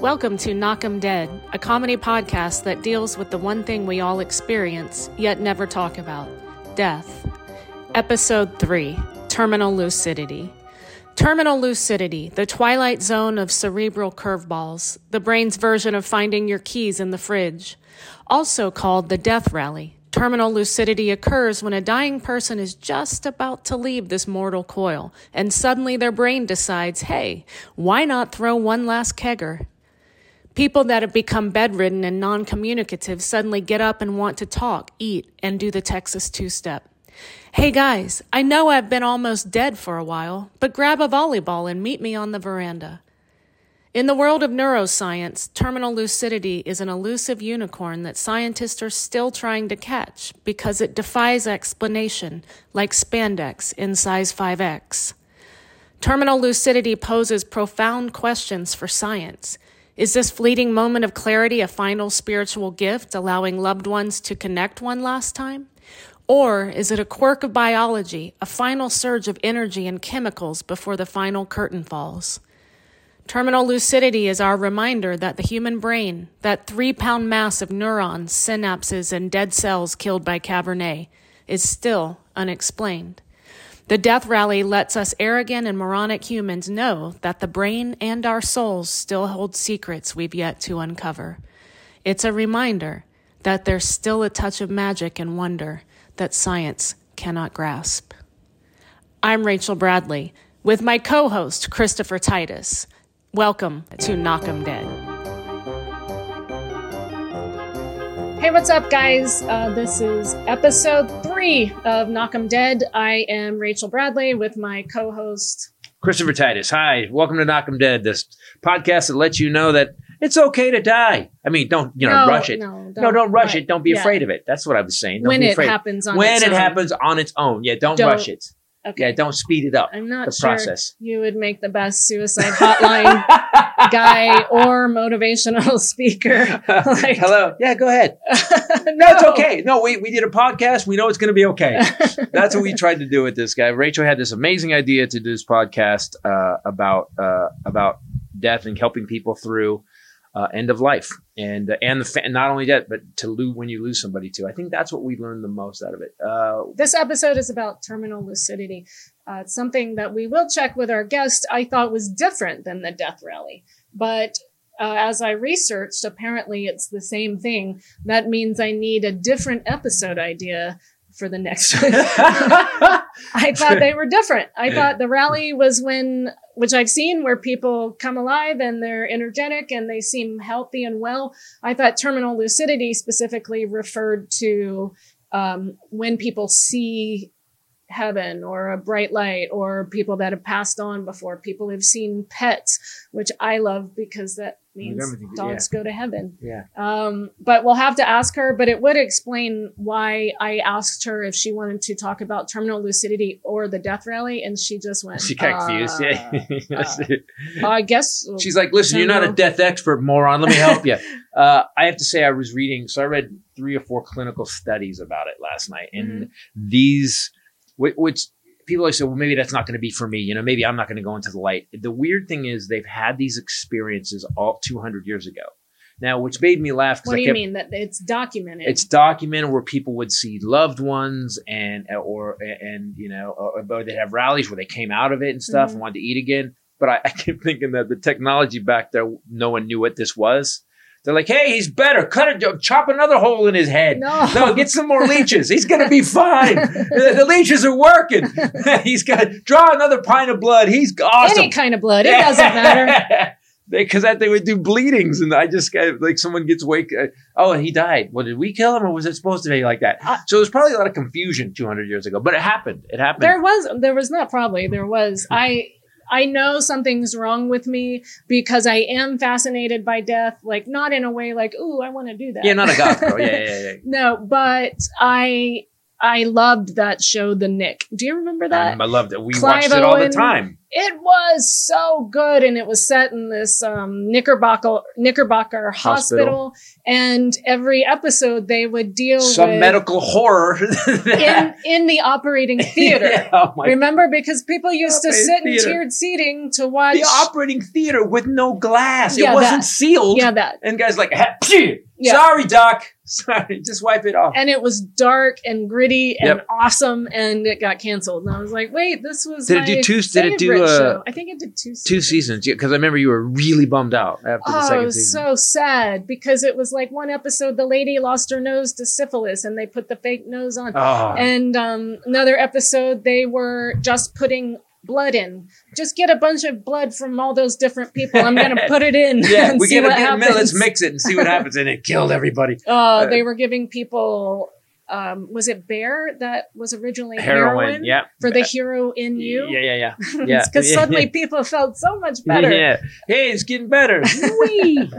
Welcome to Knock 'em Dead, a comedy podcast that deals with the one thing we all experience, yet never talk about death. Episode 3 Terminal Lucidity. Terminal lucidity, the twilight zone of cerebral curveballs, the brain's version of finding your keys in the fridge. Also called the death rally. Terminal lucidity occurs when a dying person is just about to leave this mortal coil, and suddenly their brain decides, hey, why not throw one last kegger? People that have become bedridden and non communicative suddenly get up and want to talk, eat, and do the Texas two step. Hey guys, I know I've been almost dead for a while, but grab a volleyball and meet me on the veranda. In the world of neuroscience, terminal lucidity is an elusive unicorn that scientists are still trying to catch because it defies explanation, like spandex in size 5X. Terminal lucidity poses profound questions for science. Is this fleeting moment of clarity a final spiritual gift, allowing loved ones to connect one last time? Or is it a quirk of biology, a final surge of energy and chemicals before the final curtain falls? Terminal lucidity is our reminder that the human brain, that three pound mass of neurons, synapses, and dead cells killed by Cabernet, is still unexplained. The death rally lets us arrogant and moronic humans know that the brain and our souls still hold secrets we've yet to uncover. It's a reminder that there's still a touch of magic and wonder that science cannot grasp. I'm Rachel Bradley with my co host, Christopher Titus. Welcome to Knock 'em Dead. Hey, what's up, guys? Uh, this is episode three of Knock 'em Dead. I am Rachel Bradley with my co host, Christopher Titus. Hi, welcome to Knock 'em Dead, this podcast that lets you know that it's okay to die. I mean, don't you know No, rush it. no, don't- don't, rush right, it. Don't be yeah. afraid of it. That's what I was saying. Don't when be it afraid. happens on when its it own. happens on its own. Yeah, don't, Don't- rush it. Okay. Yeah, don't speed it up. I'm not the sure process. you would make the best suicide hotline guy or motivational speaker. Like- Hello. Yeah, go ahead. no, No, it's okay. No, we, we did a podcast. We know it's going to be okay. That's what we tried to do with this guy. Rachel had this amazing idea to do this podcast uh, about uh, about death and helping people through uh, end of life, and uh, and the fa- not only that, but to lose when you lose somebody too. I think that's what we learned the most out of it. Uh, This episode is about terminal lucidity. Uh, something that we will check with our guest. I thought was different than the death rally, but uh, as I researched, apparently it's the same thing. That means I need a different episode idea for the next one. I thought they were different. I thought the rally was when, which I've seen, where people come alive and they're energetic and they seem healthy and well. I thought terminal lucidity specifically referred to um, when people see heaven or a bright light or people that have passed on before, people who've seen pets, which I love because that means everything, dogs go to heaven. yeah. Um, but we'll have to ask her, but it would explain why I asked her if she wanted to talk about terminal lucidity or the death rally, and she just went. She got confused. "Uh, Yeah. uh, I guess She's like, listen, you're not a death expert, moron. Let me help you. uh, I have to say, I was reading, so I read three or four clinical studies about it last night, and these, whi- which people always say, well, maybe that's not going to be for me. You know, maybe I'm not going to go into the light. The weird thing is, they've had these experiences all 200 years ago. Now, which made me laugh. what do you kept- mean that it's documented? It's documented where people would see loved ones and or and you know or, or they have rallies where they came out of it and stuff Mhm. and wanted to eat again. But I, I keep thinking that the technology back there, no one knew what this was. They're like, "Hey, he's better. Cut it. Chop another hole in his head. no, No, get some more leeches. He's gonna be fine. the, the leeches are working. he's got draw another pint of blood. He's awesome. any kind of blood. It doesn't matter. Because that they would do bleedings, and I just got like someone gets wake. Uh, oh, he died. Well, did we kill him, or was it supposed to be like that? Uh, so there's probably a lot of confusion 200 years ago, but it happened. It happened. There was, there was not probably. There was. I, I know something's wrong with me because I am fascinated by death. Like not in a way like, ooh, I want to do that. yeah, not a goth girl. Yeah, yeah, yeah. No, but I I loved that show, The Knick. Do you remember that? Um, I loved it. We Clive watched it all the time. It was so good, and it was set in this um, Knickerbocker Knickerbocker hospital. Hospital. and every episode they would deal Some with medical horror. in in the operating theater. Yeah, oh my Remember, because people used to sit in tiered seating to watch. the operating theater with no glass. Yeah, it wasn't that. sealed. yeah, that. And guys like, Yeah. sorry, doc. Sorry, just wipe it off. And it was dark and gritty and Yep. awesome, and it got canceled. And I was like, "Wait, this was Did it do two- did it do, uh, show. I think it did two. Two seasons, because I remember you were really bummed out after Oh, it second was season. so sad because it was like one episode the lady lost her nose to syphilis and they put the fake nose on. oh, And um, another episode they were just putting blood in. Just get a bunch of blood from all those different people. I'm gonna put it in. yeah, we get a happens. Let's mix it and see what happens, and it killed everybody. Uh, they were giving people. Um, was it Bayer that was originally heroin, Heroin, yeah, for the hero in you? yeah, yeah, yeah, yeah. Because Yeah, suddenly yeah. people felt so much better. Yeah, hey, it's getting better. Whee!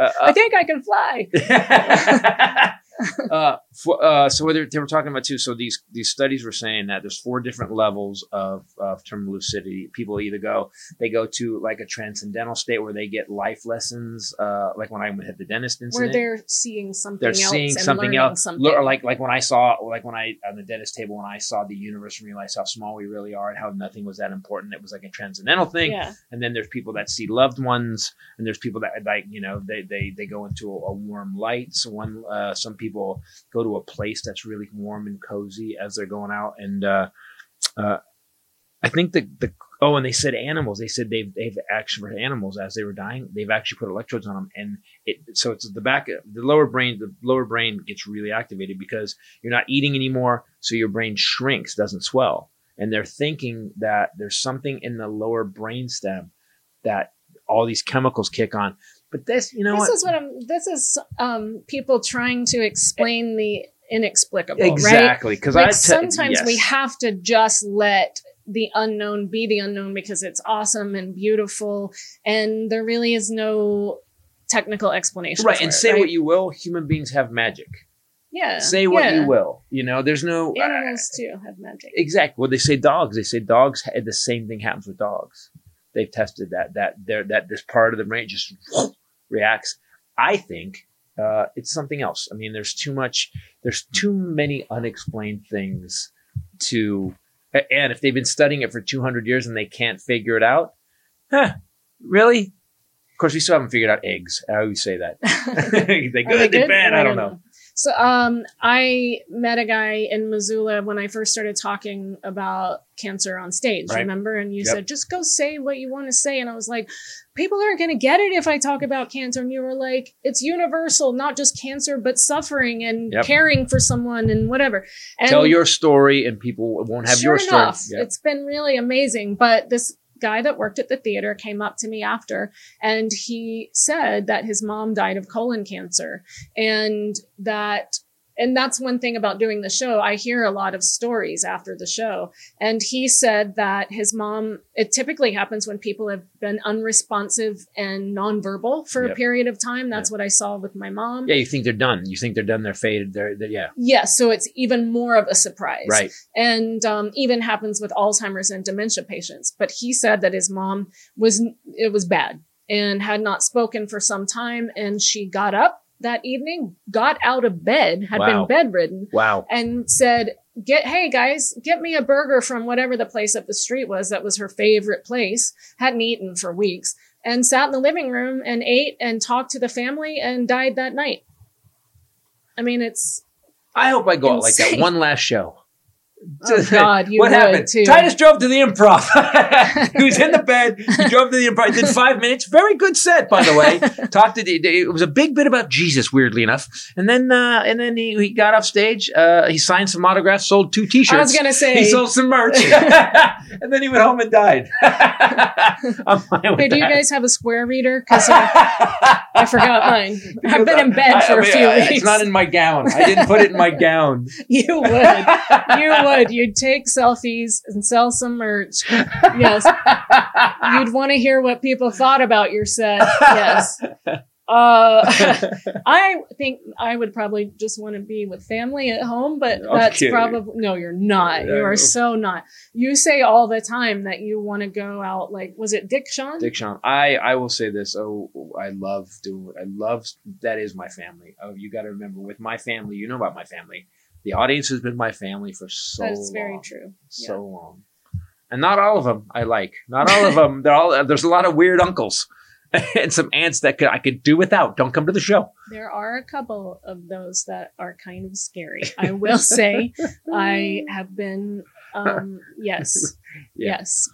uh, I think I can fly. uh, for, uh, so what they they were talking about too. So these these studies were saying that there's four different levels of, of terminal lucidity. People either go they go to like a transcendental state where they get life lessons, uh, like when I hit the dentist incident, Where they're seeing something they're else seeing and something else, something. Or like like when I saw like when I on the dentist table when I saw the universe and realized how small we really are and how nothing was that important. It was like a transcendental thing yeah. and then there's people that see loved ones and there's people that like you know they they, they go into a, a warm light so one uh, some people go to a place that's really warm and cozy as they're going out. And uh, uh, i think the the oh and they said animals. They said they've they've actually for animals as they were dying they've actually put electrodes on them and it so it's the back the lower brain the lower brain gets really activated because you're not eating anymore so your brain shrinks doesn't swell. And they're thinking that there's something in the lower brain stem that all these chemicals kick on. But this, you know this what? is what I'm. This is um, people trying to explain the inexplicable, right? exactly because Like I sometimes yes. we have to just let the unknown be the unknown because it's awesome and beautiful, and there really is no technical explanation. right and it, say right? what you will. Human beings have magic. yeah Say what yeah. you will. You know, there's no Animals too have magic. exactly. Well, they say dogs. They say dogs. The same thing happens with dogs. They've tested that that there that this part of the brain just reacts. I think uh, it's something else. I mean, there's too much. There's too many unexplained things to. And if they've been studying it for 200 years and they can't figure it out, huh? Really? Of course, we still haven't figured out eggs. I always say that. they good, they bad. I don't know. So um, I met a guy in Missoula when I first started talking about cancer on stage, Right. remember? And you Yep. said, just go say what you want to say. And I was like, people aren't going to get it if I talk about cancer. And you were like, it's universal, not just cancer, but suffering and Yep. caring for someone and whatever. And Tell your story, and people won't have sure your story. enough, Yeah. it's been really amazing. But this guy that worked at the theater came up to me after and he said that his mom died of colon cancer and that and that's one thing about doing the show. I hear a lot of stories after the show. And he said that his mom, it typically happens when people have been unresponsive and nonverbal for a period of time. That's what I saw with my mom. Yeah, you think they're done. You think they're done. They're faded. They're, they're yeah. Yeah, so it's even more of a surprise Right. and um, even happens with Alzheimer's and dementia patients. But he said that his mom was it was bad and had not spoken for some time, and she got up that evening, got out of bed, had Wow. been bedridden, Wow. and said, "Get hey guys, get me a burger from whatever the place up the street was that was her favorite place. Hadn't eaten for weeks." And sat in the living room and ate and talked to the family and died that night. I mean, it's I hope I go out like that one last show. Oh god, you what happened? too. Titus drove to the improv. he was in the bed. He drove to the improv. Did five minutes. Very good set, by the way. Talked to the, it was a big bit about Jesus, weirdly enough. And then, uh, and then he, he got off stage. Uh, he signed some autographs, sold two T-shirts. I was gonna say, he sold some merch, and then he went home and died. I'm fine with hey, do you guys have a square reader? Because uh, I forgot mine. I've been in bed I- for I a mean, few I- weeks. It's not in my gown. I didn't put it in my gown. you would, you would. You'd take selfies and sell some merch. Yes, you'd want to hear what people thought about your set. Yes. Uh, I think I would probably just want to be with family at home, but I'm that's kidding. probably no, you're not. You are so not. You say all the time that you want to go out. Like, was it Dick Shawn? Dick Shawn. I I will say this. Oh, I love doing. I love that is my family. Oh, you got to remember with my family. You know about my family. The audience has been my family for so. That's very long, true. So long, and not all of them I like. Not all of them. They're all. There's a lot of weird uncles and some aunts that could I could do without. Don't come to the show. There are a couple of those that are kind of scary. I will say, I have been. Um, yes, Yeah. yes,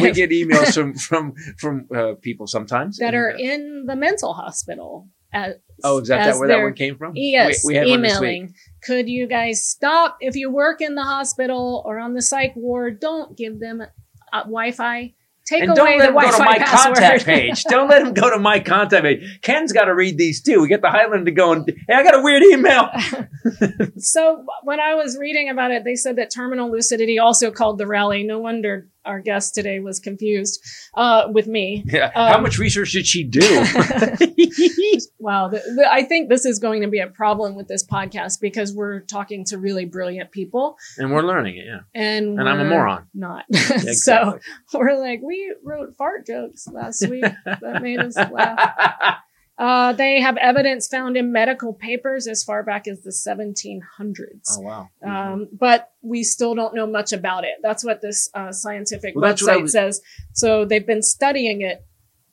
We get emails from from from uh, people sometimes that are uh, in the mental hospital. As, Oh, is that, that where that one came from? Yes, we, we had one this week. emailing. Could you guys stop if you work in the hospital or on the psych ward? Don't give them uh, Wi-Fi. Take and away don't let the him go to Wi-Fi my password. contact page. Don't let him go to my contact page. Ken's got to read these too. We get the Highlander going. Hey, I got a weird email. so when I was reading about it, they said that terminal lucidity also called the rally. No wonder our guest today was confused uh, with me. Yeah. How Um, much research did she do? Wow, the, the, I think this is going to be a problem with this podcast because we're talking to really brilliant people, and we're learning it. Yeah. and And I'm a moron. Not Exactly. so. We're like, we wrote fart jokes last week that made us laugh. Uh, they have evidence found in medical papers as far back as the 1700s. oh wow. Um, but we still don't know much about it. That's what this uh, scientific Well, that's what I website was- says. So they've been studying it.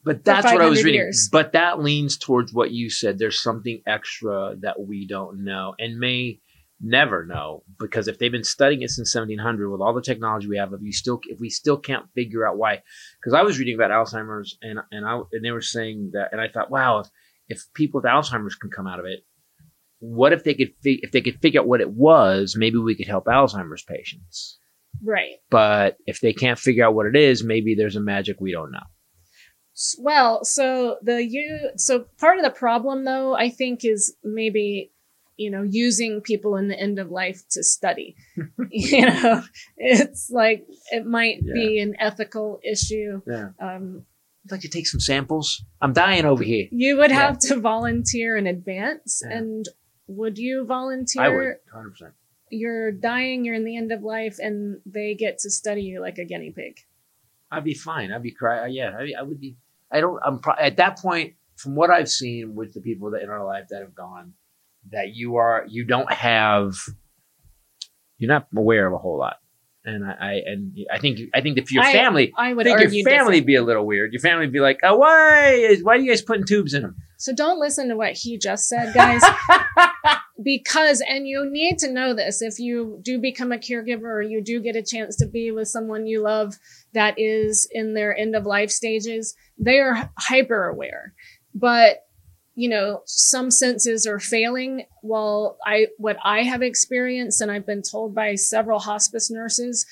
But that's what I was reading. years. But that leans towards what you said. There's something extra that we don't know and may never know because if they've been studying it since 1700 with all the technology we have, if you still if we still can't figure out why, because I was reading about Alzheimer's and and I and they were saying that, and I thought, wow, if, if people with Alzheimer's can come out of it, what if they could fi- if they could figure out what it was, maybe we could help Alzheimer's patients. Right. But if they can't figure out what it is, maybe there's a magic we don't know. Well, so the you so part of the problem though, I think is maybe you know using people in the end of life to study. you know, it's like it might be an ethical issue. Yeah. Um, I'd like to take some samples. I'm dying over here. you would Yeah. have to volunteer in advance, Yeah. and would you volunteer? I would, 100%. You're dying. You're in the end of life, and they get to study you like a guinea pig. I'd be fine. I'd be cry. Yeah, I, I would be. I don't. I'm pro- at that point. From what I've seen with the people that in our life that have gone, that you are you don't have. You're not aware of a whole lot, and I, I and I think I think if your I- family, I would think your family would be a little weird. Your family would be like, oh, why is why are you guys putting tubes in them? So don't listen to what he just said, guys. because and you need to know this if you do become a caregiver or you do get a chance to be with someone you love that is in their end of life stages they are hyper aware but you know some senses are failing while i what i have experienced and i've been told by several hospice nurses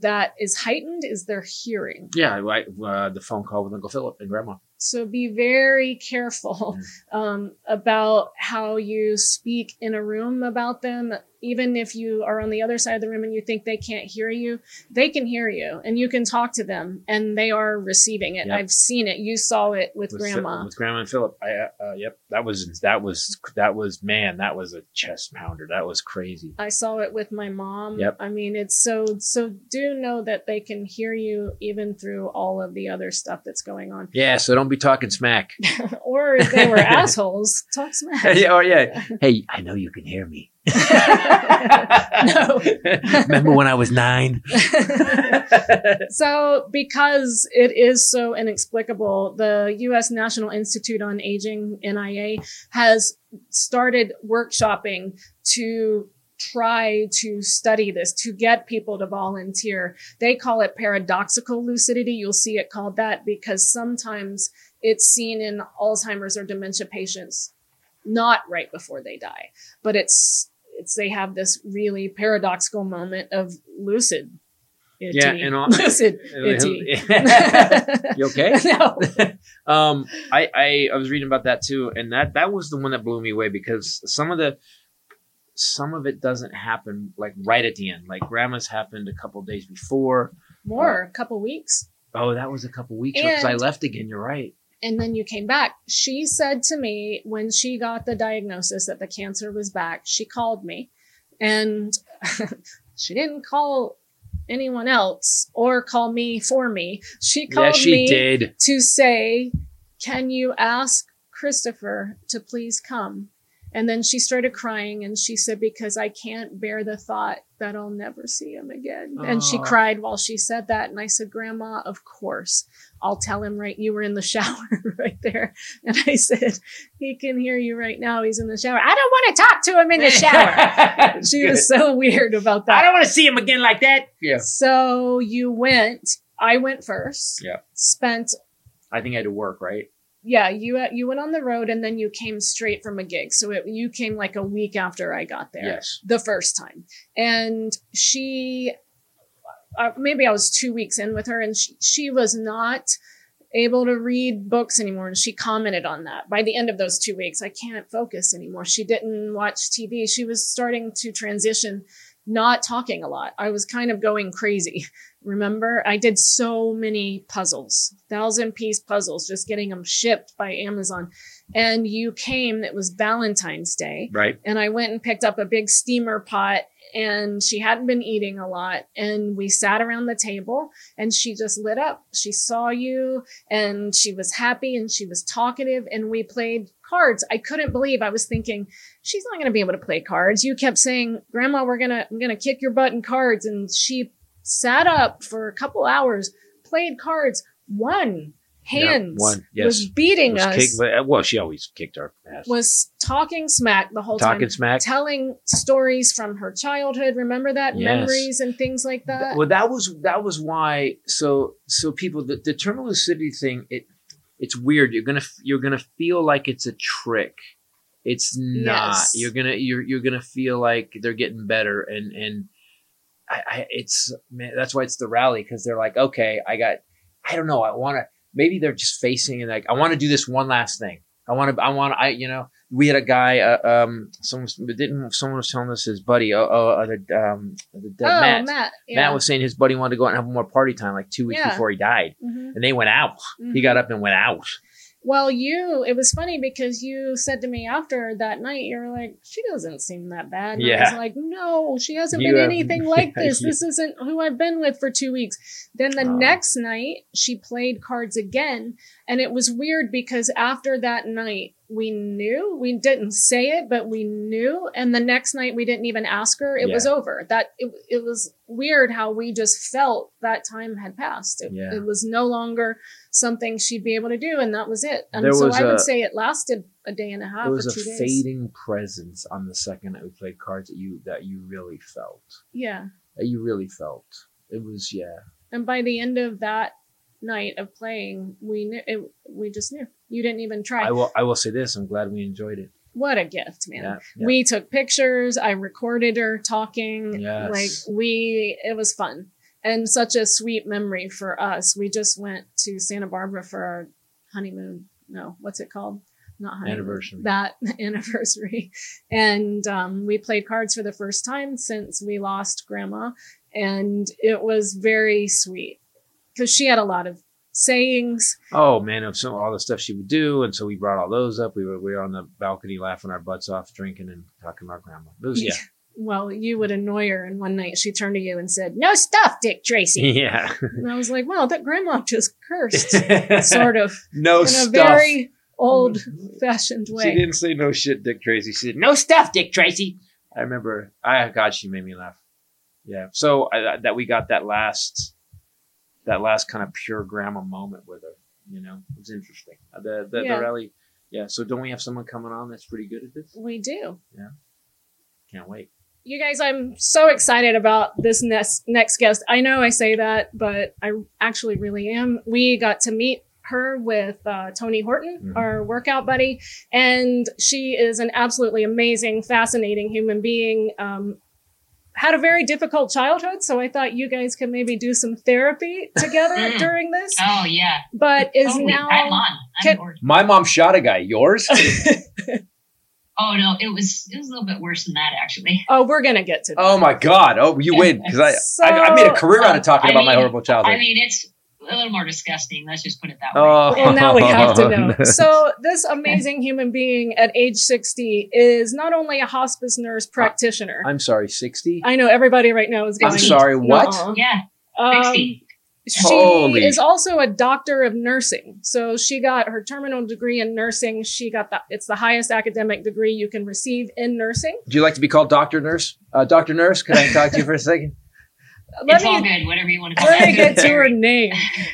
that is heightened is their hearing Yeah, like uh, the phone call with Uncle Philip and Grandma. so be very careful um, about how you speak in a room about them. Even if you are on the other side of the room and you think they can't hear you, they can hear you and you can talk to them and they are receiving it. Yep. I've seen it. You saw it with, with grandma. Phil- with grandma and Philip. I, uh, uh, yep, that was that was that was man, that was a chest pounder. That was crazy. I saw it with my mom. Yep. I mean, it's so, so do know that they can hear you even through all of the other stuff that's going on. Yeah, so don't be talking smack. or if they were assholes, talk smack. yeah, or yeah. Hey, I know you can hear me. No. Remember when I was nine? So, because it is so inexplicable, the U.S. National Institute on Aging, NIA, has started workshopping to try to study this, to get people to volunteer. They call it paradoxical lucidity. You'll see it called that because sometimes it's seen in Alzheimer's or dementia patients, not right before they die, but it's it's they have this really paradoxical moment of lucid. Yeah, and all- lucid. Itty. you okay? no. um, I, I I was reading about that too, and that that was the one that blew me away because some of the some of it doesn't happen like right at the end. Like grandma's happened a couple days before. More, a couple weeks. Oh, that was a couple weeks because I left again. You're right. And then you came back. She said to me when she got the diagnosis that the cancer was back, she called me and she didn't call anyone else or call me for me. She called yeah, she me did. to say, Can you ask Christopher to please come? And then she started crying and she said, Because I can't bear the thought that I'll never see him again. And she cried while she said that. And I said, Grandma, of course. I'll tell him right. You were in the shower right there. And I said, He can hear you right now. He's in the shower. I don't want to talk to him in the shower. she was so weird about that. I don't want to see him again like that. Yeah. So you went. I went first. Yeah. Spent. I think I had to work, right? Yeah, you uh, you went on the road and then you came straight from a gig. So it, you came like a week after I got there. Yes. The first time, and she, uh, maybe I was two weeks in with her, and she, she was not able to read books anymore. And she commented on that. By the end of those two weeks, I can't focus anymore. She didn't watch TV. She was starting to transition, not talking a lot. I was kind of going crazy. Remember, I did so many puzzles, thousand piece puzzles, just getting them shipped by Amazon. And you came, it was Valentine's Day. Right. And I went and picked up a big steamer pot and she hadn't been eating a lot. And we sat around the table and she just lit up. She saw you and she was happy and she was talkative and we played cards. I couldn't believe I was thinking, she's not going to be able to play cards. You kept saying, grandma, we're going to, I'm going to kick your butt in cards. And she sat up for a couple hours, played cards, won hands, Yeah, one. Yes. was beating Was us, kick- uh, well, she always kicked our ass. was talking smack the whole Talking time, smack. telling stories from her childhood. Remember that Yes. memories and things like that. well, that was that was why. So so people the, the terminal lucidity thing. It it's weird. You're gonna you're gonna feel like it's a trick. It's not. Yes. You're gonna you're you're gonna feel like they're getting better and and I, I it's man that's why it's the rally because they're like okay I got I don't know I want to maybe they're just facing and like I want to do this one last thing. I want to I want I you know we had a guy uh, um someone was, didn't someone was telling us his buddy oh oh uh, the um the, the oh, Matt Matt. Yeah. Matt was saying his buddy wanted to go out and have more party time like two weeks Yeah. before he died. Mhm, And they went out. He mhm. got up and went out. Well, you, it was funny because you said to me after that night, you were like, she doesn't seem that bad. And I was like, no, she hasn't You been have- anything like yeah, this. you- This isn't who I've been with for two weeks. Then the Oh. next night, she played cards again. And it was weird because after that night, we knew we didn't say it, but we knew. And the next night, we didn't even ask her. It was over. That it, it was weird how we just felt that time had passed. It, Yeah. it was no longer something she'd be able to do, and that was it. And There so I would say it lasted a day and a half There was or a days. fading presence on the second that we played cards that you that you really felt. Yeah. That you really felt. It was yeah. And by the end of that night of playing, we knew it, we just knew. You didn't even try. I will I will say this. I'm glad we enjoyed it. what a gift, man. Yeah, yeah. We took pictures, I recorded her talking. Yes. Like we it was fun. And such a sweet memory for us. We just went to Santa Barbara for our honeymoon. No, what's it called? Not honeymoon. Anniversary. That anniversary. And um, we played cards for the first time since we lost grandma. And it was very sweet because she had a lot of sayings. Oh man, of some all the stuff she would do, and so we brought all those up. We were we were on the balcony laughing our butts off, drinking and talking about grandma. Was yeah, Well, you would annoy her. And one night she turned to you and said, No stuff, Dick Tracy. yeah. And I was like, Wow, that grandma just cursed. sort of. no in a very old mm-hmm. fashioned way." She didn't say no shit, Dick Tracy. She said no stuff, Dick Tracy. I remember. I God, she made me laugh. Yeah. So I, that we got that last, that last kind of pure grandma moment with her. You know, it was interesting. Uh, The the, Yeah. the rally. Yeah. So don't we have someone coming on that's pretty good at this? We do. Yeah, can't wait. You guys, I'm so excited about this next next guest. I know I say that, but I actually really am. We got to meet her with uh, Tony Horton, Mhm. our workout buddy, and she is an absolutely amazing, fascinating human being. Um, had a very difficult childhood, so I thought you guys could maybe do some therapy together Mm. during this. Oh yeah. But is Totally. now I'm on. I'm Can- My mom shot a guy. Yours? Oh no, it was it was a little bit worse than that actually. oh, we're gonna get to that. oh my God! Oh, you win because I, I I made a career out of talking I about my horrible childhood. I mean, it's a little more disgusting. Let's just put it that way. Oh, Well, now we have to know. So, this amazing human being at age 60 is not only a hospice nurse practitioner. I'm sorry, 60? I know everybody right now is going. I'm sorry, what? "Nuh-uh." yeah, Um, 60. she Holy- is also a doctor of nursing. So she got her terminal degree in nursing. She got that. It's the highest academic degree you can receive in nursing. Do you like to be called Doctor Nurse? Uh, Doctor Nurse, can I talk to you for a second? Let it's all me good. Whatever you want to call let me get to her name.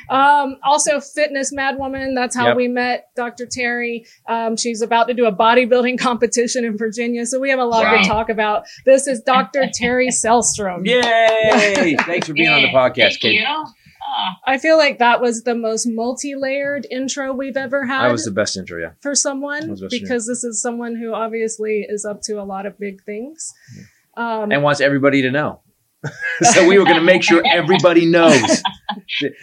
Um, also, fitness madwoman. That's how Yep. we met Dr. Teri. Um, she's about to do a bodybuilding competition in Virginia, so we have a lot Right. to talk about. This is Dr. Teri Selstrom. Yay! Thanks for being on the podcast, Thank Kate. you. Uh, I feel like that was the most multi-layered intro we've ever had. That was the best intro, yeah. for someone That's what because this is someone who obviously is up to a lot of big things. Um, And wants everybody to know. so we were going to make sure everybody knows.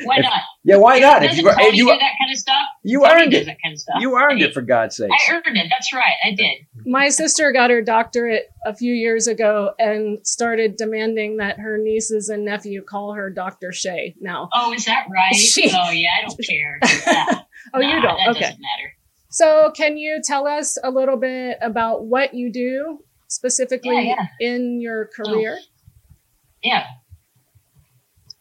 why If- not? Yeah, why not? If you, if you, do that kind of stuff? you Tony earned it. That kind of stuff. You earned it, for God's sake. I earned it. That's right. I did. my sister got her doctorate a few years ago and started demanding that her nieces and nephew call her Dr. Shay now. Oh, is that right? She- oh, yeah. I don't care. Yeah. Oh, you don't? That Okay. doesn't matter. So, can you tell us a little bit about what you do specifically Yeah, in your career? Oh, Yeah.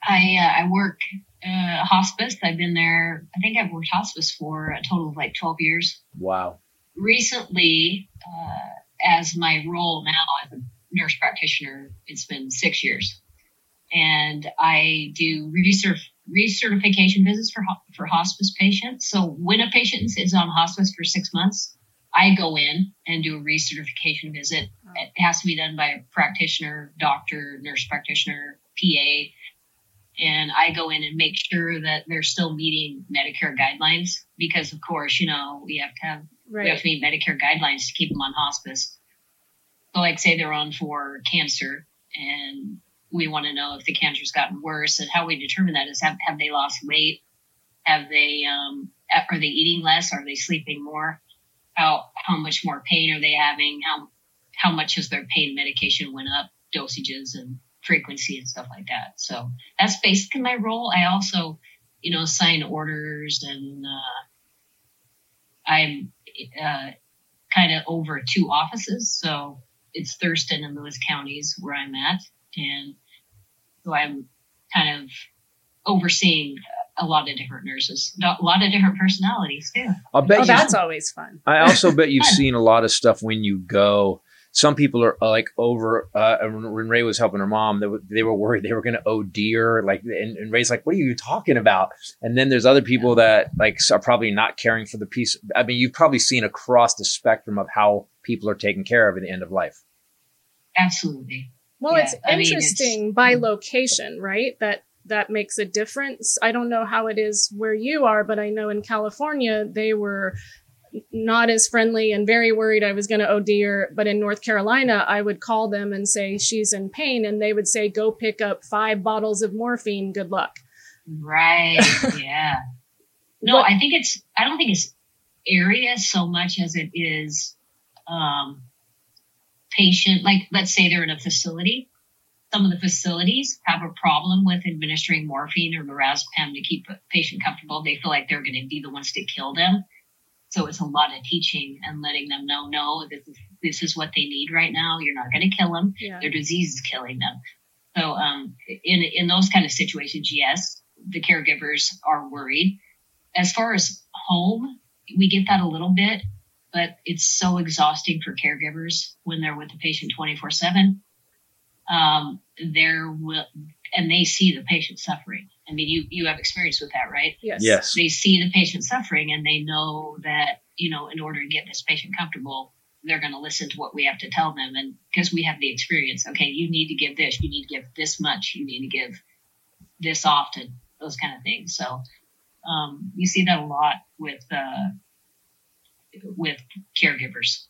I uh, I work uh, hospice. I've been there. I think I've worked hospice for a total of like twelve years. Wow. Recently, uh, as my role now as a nurse practitioner, it's been six years, and I do recert- recertification visits for ho- for hospice patients. So when a patient is on hospice for six months, I go in and do a recertification visit. It has to be done by a practitioner, doctor, nurse practitioner, PA. And I go in and make sure that they're still meeting Medicare guidelines because, of course, you know, we have to have we have to meet Medicare guidelines to keep them on hospice. So, like, say they're on for cancer, and we want to know if the cancer's gotten worse, and how we determine that is have, have they lost weight? Have they um, are they eating less? Are they sleeping more? How how much more pain are they having? How how much has their pain medication went up? Dosages and frequency and stuff like that. So that's basically my role. I also, you know, sign orders and uh, I'm uh, kind of over two offices. So it's Thurston and Lewis counties where I'm at. And so I'm kind of overseeing a lot of different nurses, a lot of different personalities too. I'll bet Oh, you. that's always fun. I also bet you've seen a lot of stuff when you go. Some people are uh, like over. Uh, when when Ray was helping her mom, they, were- they were worried they were going to OD her. Like, and, and Ray's like, "What are you talking about?" And then there's other people that like are probably not caring for the piece. I mean, you've probably seen across the spectrum of how people are taken care of at the end of life. Absolutely. Well, Yeah, it's I mean, it's- interesting by location, right? That that makes a difference. I don't know how it is where you are, but I know in California they were not as friendly and very worried I was going to OD her. But in North Carolina, I would call them and say she's in pain, and they would say, "Go pick up five bottles of morphine. Good luck." Right. yeah. No, What- I think it's, I don't think it's area so much as it is, um, patient, like let's say they're in a facility. Some of the facilities have a problem with administering morphine or lorazepam to keep a patient comfortable. They feel like they're going to be the ones to kill them. So it's a lot of teaching and letting them know, no, this is, this is what they need right now. You're not going to kill them Yeah. their disease is killing them. So um, in in those kind of situations, yes, the caregivers are worried. As far as home, we get that a little bit, but it's so exhausting for caregivers when they're with the patient twenty four seven. Um, there will and they see the patient suffering. I mean, you you have experience with that, right? Yes. Yes. they see the patient suffering and they know that you know in order to get this patient comfortable they're going to listen to what we have to tell them and because we have the experience okay you need to give this you need to give this much you need to give this often those kind of things so um, you see that a lot with uh, with caregivers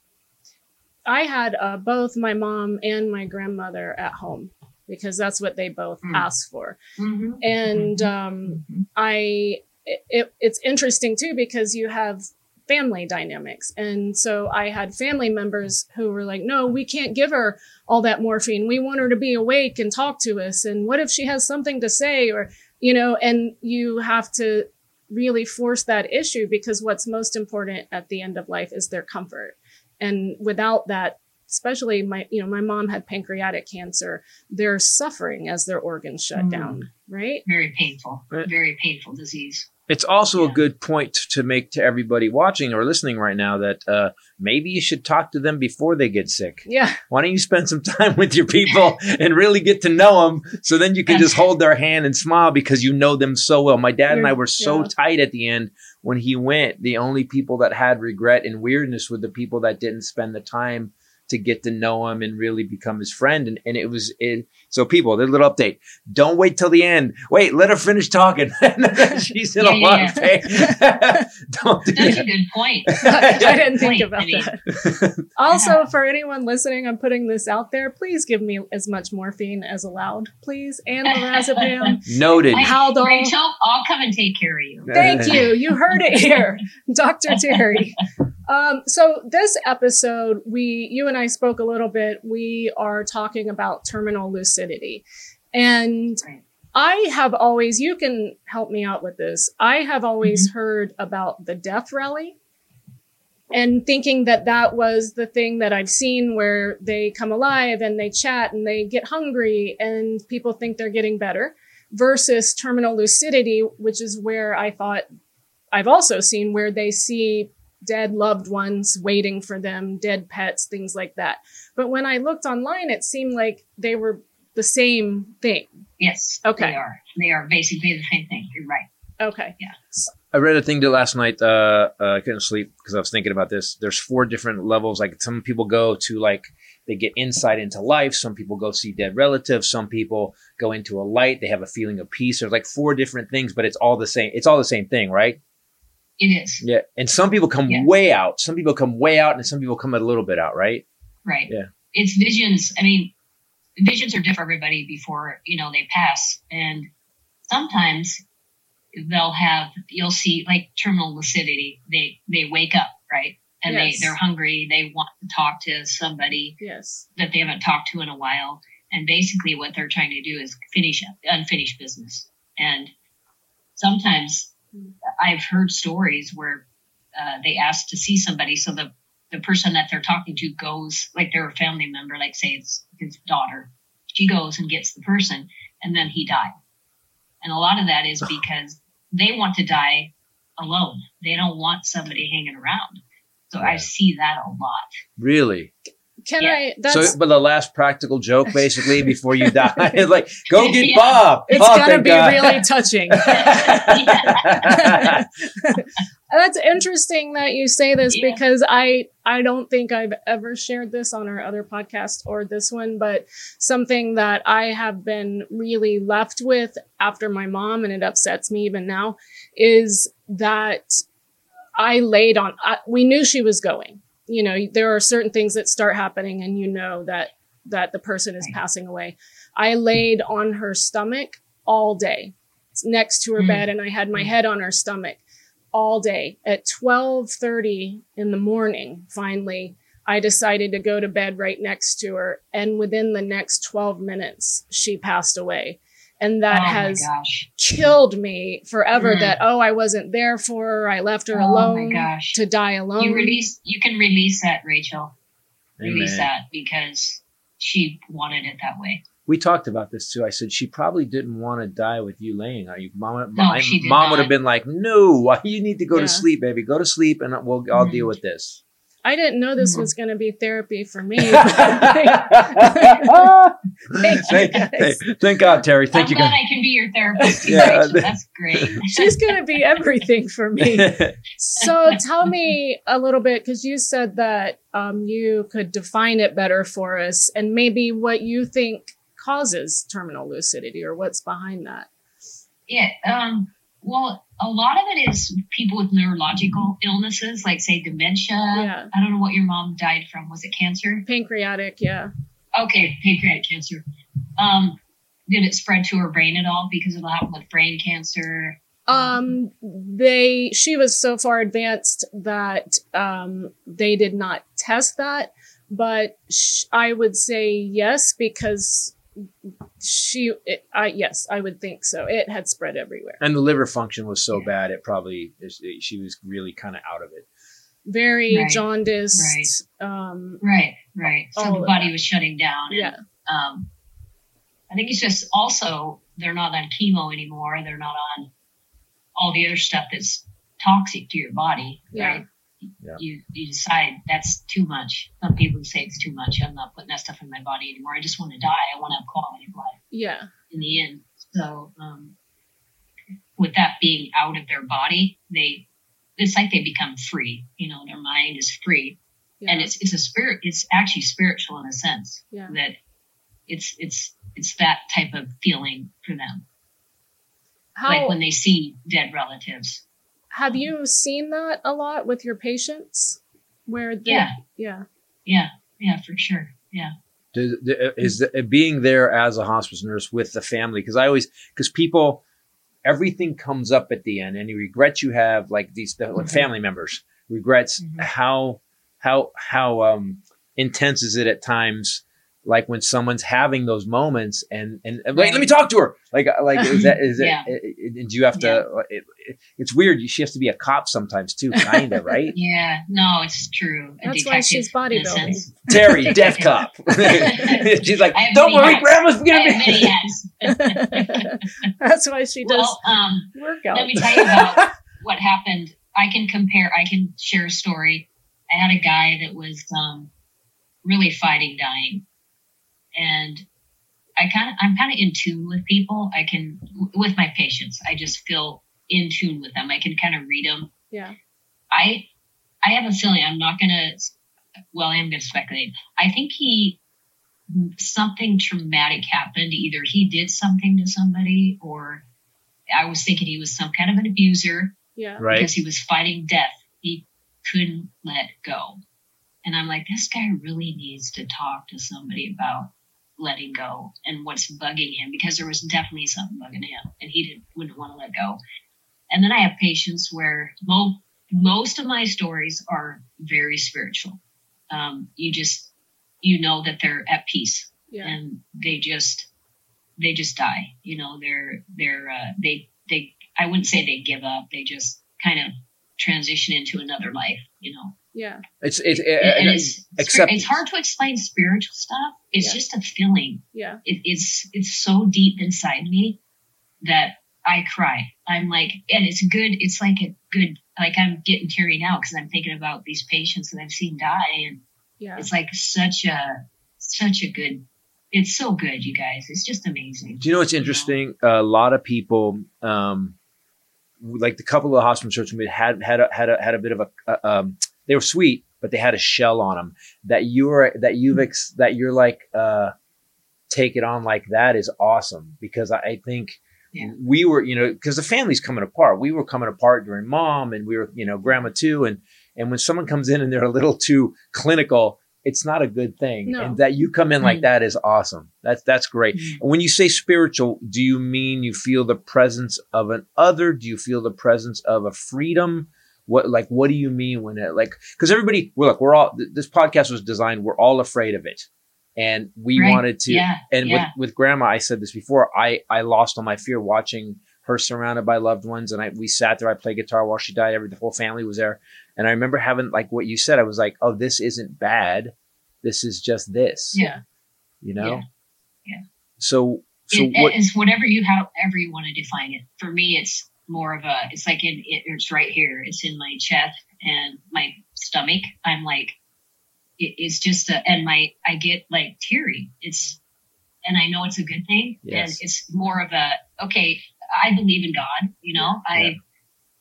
I had uh, both my mom and my grandmother at home because that's what they both Mm. asked for. mm-hmm. And um, I, it, it's interesting too because you have family dynamics. And so I had family members who were like, no, we can't give her all that morphine. We want her to be awake and talk to us. And what if she has something to say? Or, you know, and you have to really force that issue because what's most important at the end of life is their comfort. And without that, especially my, you know, my mom had pancreatic cancer. They're suffering as their organs shut Mm. down, right? Very painful. Right. Very painful disease. It's also a good point to make to everybody watching or listening right now that uh, maybe you should talk to them before they get sick. Yeah. Why don't you spend some time with your people and really get to know them so then you can just hold their hand and smile because you know them so well. My dad and You're- I were so yeah. tight at the end when he went. The only people that had regret and weirdness were the people that didn't spend the time to get to know him and really become his friend. And, and it was it. So people, the little update. Don't wait till the end. Wait, let her finish talking. She's in Yeah, a yeah, lot yeah. of pain. Don't do That's a good point. I didn't think Point. about I mean, that. Also, Yeah. for anyone listening, I'm putting this out there. Please give me as much morphine as allowed, please, and lorazepam. Noted. I- Haldol. Rachel, I'll come and take care of you. Thank you. You heard it here, Dr. Teri. Um, so this episode, we, you and I spoke a little bit. We are talking about terminal lucidity, and I have always. You can help me out with this. I have always heard about the death rally. And thinking that that was the thing that I've seen where they come alive and they chat and they get hungry and people think they're getting better versus terminal lucidity, which is where I thought I've also seen where they see dead loved ones waiting for them, dead pets, things like that. But when I looked online, it seemed like they were the same thing. Yes. Okay. They are. They are basically the same thing. You're right. Okay. Yeah. I read a thing that last night. Uh, uh, I couldn't sleep because I was thinking about this. There's four different levels. Like some people go to like they get insight into life. Some people go see dead relatives. Some people go into a light. They have a feeling of peace. There's like four different things, but it's all the same. It's all the same thing, right? It is. Yeah. And some people come Yeah. way out. Some people come way out, and some people come a little bit out, right? Right. Yeah. It's visions. I mean, visions are different for everybody before, you know, they pass. And sometimes they'll have, you'll see like terminal lucidity. They, they wake up, right? And Yes. they, they're hungry. They want to talk to somebody Yes. that they haven't talked to in a while. And basically what they're trying to do is finish unfinished business. And sometimes I've heard stories where uh, they ask to see somebody. So the, the person that they're talking to goes, like they're a family member, like say it's his daughter. She goes and gets the person and then he died. And a lot of that is because they want to die alone. They don't want somebody hanging around. So I see that a lot. Really? Can Yeah. I? That's so, but the last practical joke, basically, before you die, like, go get Yeah. Bob. it's Oh, gonna be God. really touching. Uh, that's interesting that you say this Yeah. because I I don't think I've ever shared this on our other podcast or this one, but something that I have been really left with after my mom and it upsets me even now is that I laid on I, we knew she was going. You know, there are certain things that start happening and you know that that the person is passing away. I laid on her stomach all day next to her Mm. bed and I had my Mm. head on her stomach all day. At 12:30 in the morning, finally, I decided to go to bed right next to her and within the next 12 minutes she passed away. And that oh has my killed me forever Mm. that oh I wasn't there for her. I left her Oh my alone gosh. to die alone. You release you can release that, Rachel. Release that because she wanted it that way. We talked about this too. I said she probably didn't want to die with you laying on you. Mom, No, my she did mom would have been like, "No, you need to go Yeah. to sleep, baby. Go to sleep, and we'll I'll Mhm. deal with this." I didn't know this Mhm. was going to be therapy for me. thank, Thank you, guys. thank- thank God, Teri. Thank I'm you. glad God. I can be your therapist. Yeah. Rachel. That's great. She's going to be everything for me. So tell me a little bit because you said that um, you could define it better for us and maybe what you think causes terminal lucidity or what's behind that. Yeah. Um, well, a lot of it is people with neurological illnesses, like say dementia. Yeah. I don't know what your mom died from. Was it cancer? Pancreatic, yeah. Okay, pancreatic cancer. Um, did it spread to her brain at all? Because it'll happen with brain cancer. Um, they she was so far advanced that um, they did not test that, but sh- I would say yes because she, it, I yes, I would think so. It had spread everywhere. And the liver function was so Yeah. bad, it probably she was really kind of out of it. Very Right, jaundiced. Um, Right, right. So the body that. was shutting down. And, yeah, um, I think it's just also they're not on chemo anymore. They're not on all the other stuff that's toxic to your body. Yeah. Right? Yeah. You you decide that's too much. Some people say it's too much. I'm not putting that stuff in my body anymore. I just want to die. I want to have quality of life yeah, in the end. So um, with that being out of their body, they it's like they become free. You know, their mind is free yeah. and it's it's a spirit it's actually spiritual in a sense Yeah. that it's it's it's that type of feeling for them how like when they see dead relatives have you seen that a lot with your patients? Where they, Yeah. yeah, yeah yeah for sure yeah Does- Is the, being there as a hospice nurse with the family? Because I always because people everything comes up at the end. Any regrets you have, like these the, like Mhm. family members regrets Mhm. how how how um intense is it at times like when someone's having those moments and and, and like, let me talk to her like like is that is it, Yeah. it, it- and do you have to it, it, it's weird she has to be a cop sometimes too kind of right yeah no it's true A That's why she's detective, in a bodybuilding. Teri death cop she's like don't worry hats. grandma's gonna be hats. that's why she does well um workouts. let me tell you about what happened. I can compare. I can share a story. I had a guy that was um, really fighting dying, and I kind of I'm kind of in tune with people. I can with my patients. I just feel in tune with them. I can kind of read them. yeah, I I have a feeling. I'm not gonna. Well, I am gonna speculate. I think he something traumatic happened. Either he did something to somebody, or I was thinking he was some kind of an abuser yeah, right because he was fighting death. He couldn't let go. And I'm like, this guy really needs to talk to somebody about letting go and what's bugging him because there was definitely something bugging him and he didn't, wouldn't want to let go. And then I have patients where mo- most of my stories are very spiritual. Um, you just, you know that they're at peace yeah, and they just they just die you know they're they're uh, they they i wouldn't say they give up they just kind of transition into another life you know yeah, it's it's and, and it's accept it's hard to explain spiritual stuff. It's Yeah. just a feeling. Yeah, it, it's it's so deep inside me that i cry. I'm like and it's good it's like a good like i'm getting teary now because i'm thinking about these patients that i've seen die and yeah. it's like such a such a good it's so good you guys. It's just amazing. Do you know what's interesting? a lot of people, um, like the couple of hospital church we had had a, had a, had a bit of a uh, um, they were sweet, but they had a shell on them. That you're that you've ex, that you're like uh, take it on like that is awesome because I, I think Yeah. we were you know because the family's coming apart. We were coming apart during mom, and we were you know grandma too, and and when someone comes in and they're a little too clinical. It's not a good thing, No. and that you come in like Mm. that is awesome. That's that's great. Mm. And when you say spiritual, do you mean you feel the presence of an other? Do you feel the presence of a freedom? What like what do you mean when it like because everybody we're look we're all th- this podcast was designed we're all afraid of it and we Right. wanted to Yeah, and yeah. with with grandma I said this before I I lost all my fear watching her surrounded by loved ones and I we sat there I played guitar while she died every the whole family was there and I remember having like what you said I was like oh this isn't bad this is just this Yeah. you know Yeah. Yeah. so so it, what it's whatever you however you want to define it. For me, it's more of a. It's like in it, it's right here. It's in my chest and my stomach. I'm like, it, it's just a, and my I get like teary. It's and I know it's a good thing. Yes. And it's more of a okay. I believe in God. You know, I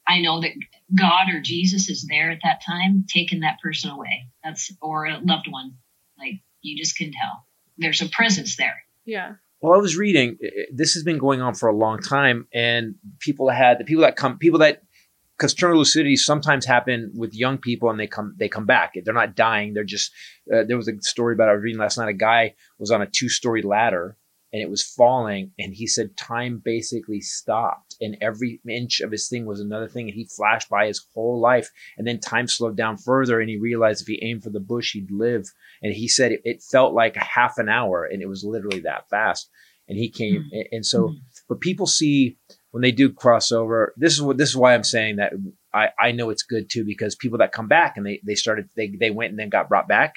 I know that God or Jesus is there at that time, taking that person away. That's or a loved one. Like you just can tell. There's a presence there. yeah, Well, I was reading. This has been going on for a long time, and people had the people that come, people that because terminal lucidity sometimes happen with young people, and they come they come back. They're not dying. They're just. Uh, there was a story about I was reading last night. A guy was on a two story ladder, and it was falling, and he said time basically stopped, and every inch of his thing was another thing, and he flashed by his whole life. And then time slowed down further, and he realized if he aimed for the bush, he'd live. And he said it, it felt like a half an hour, and it was literally that fast. And he came, Mm. and so, Mhm. but people see when they do crossover. This is what this is why I'm saying that I I know it's good too because people that come back and they they started they they went and then got brought back.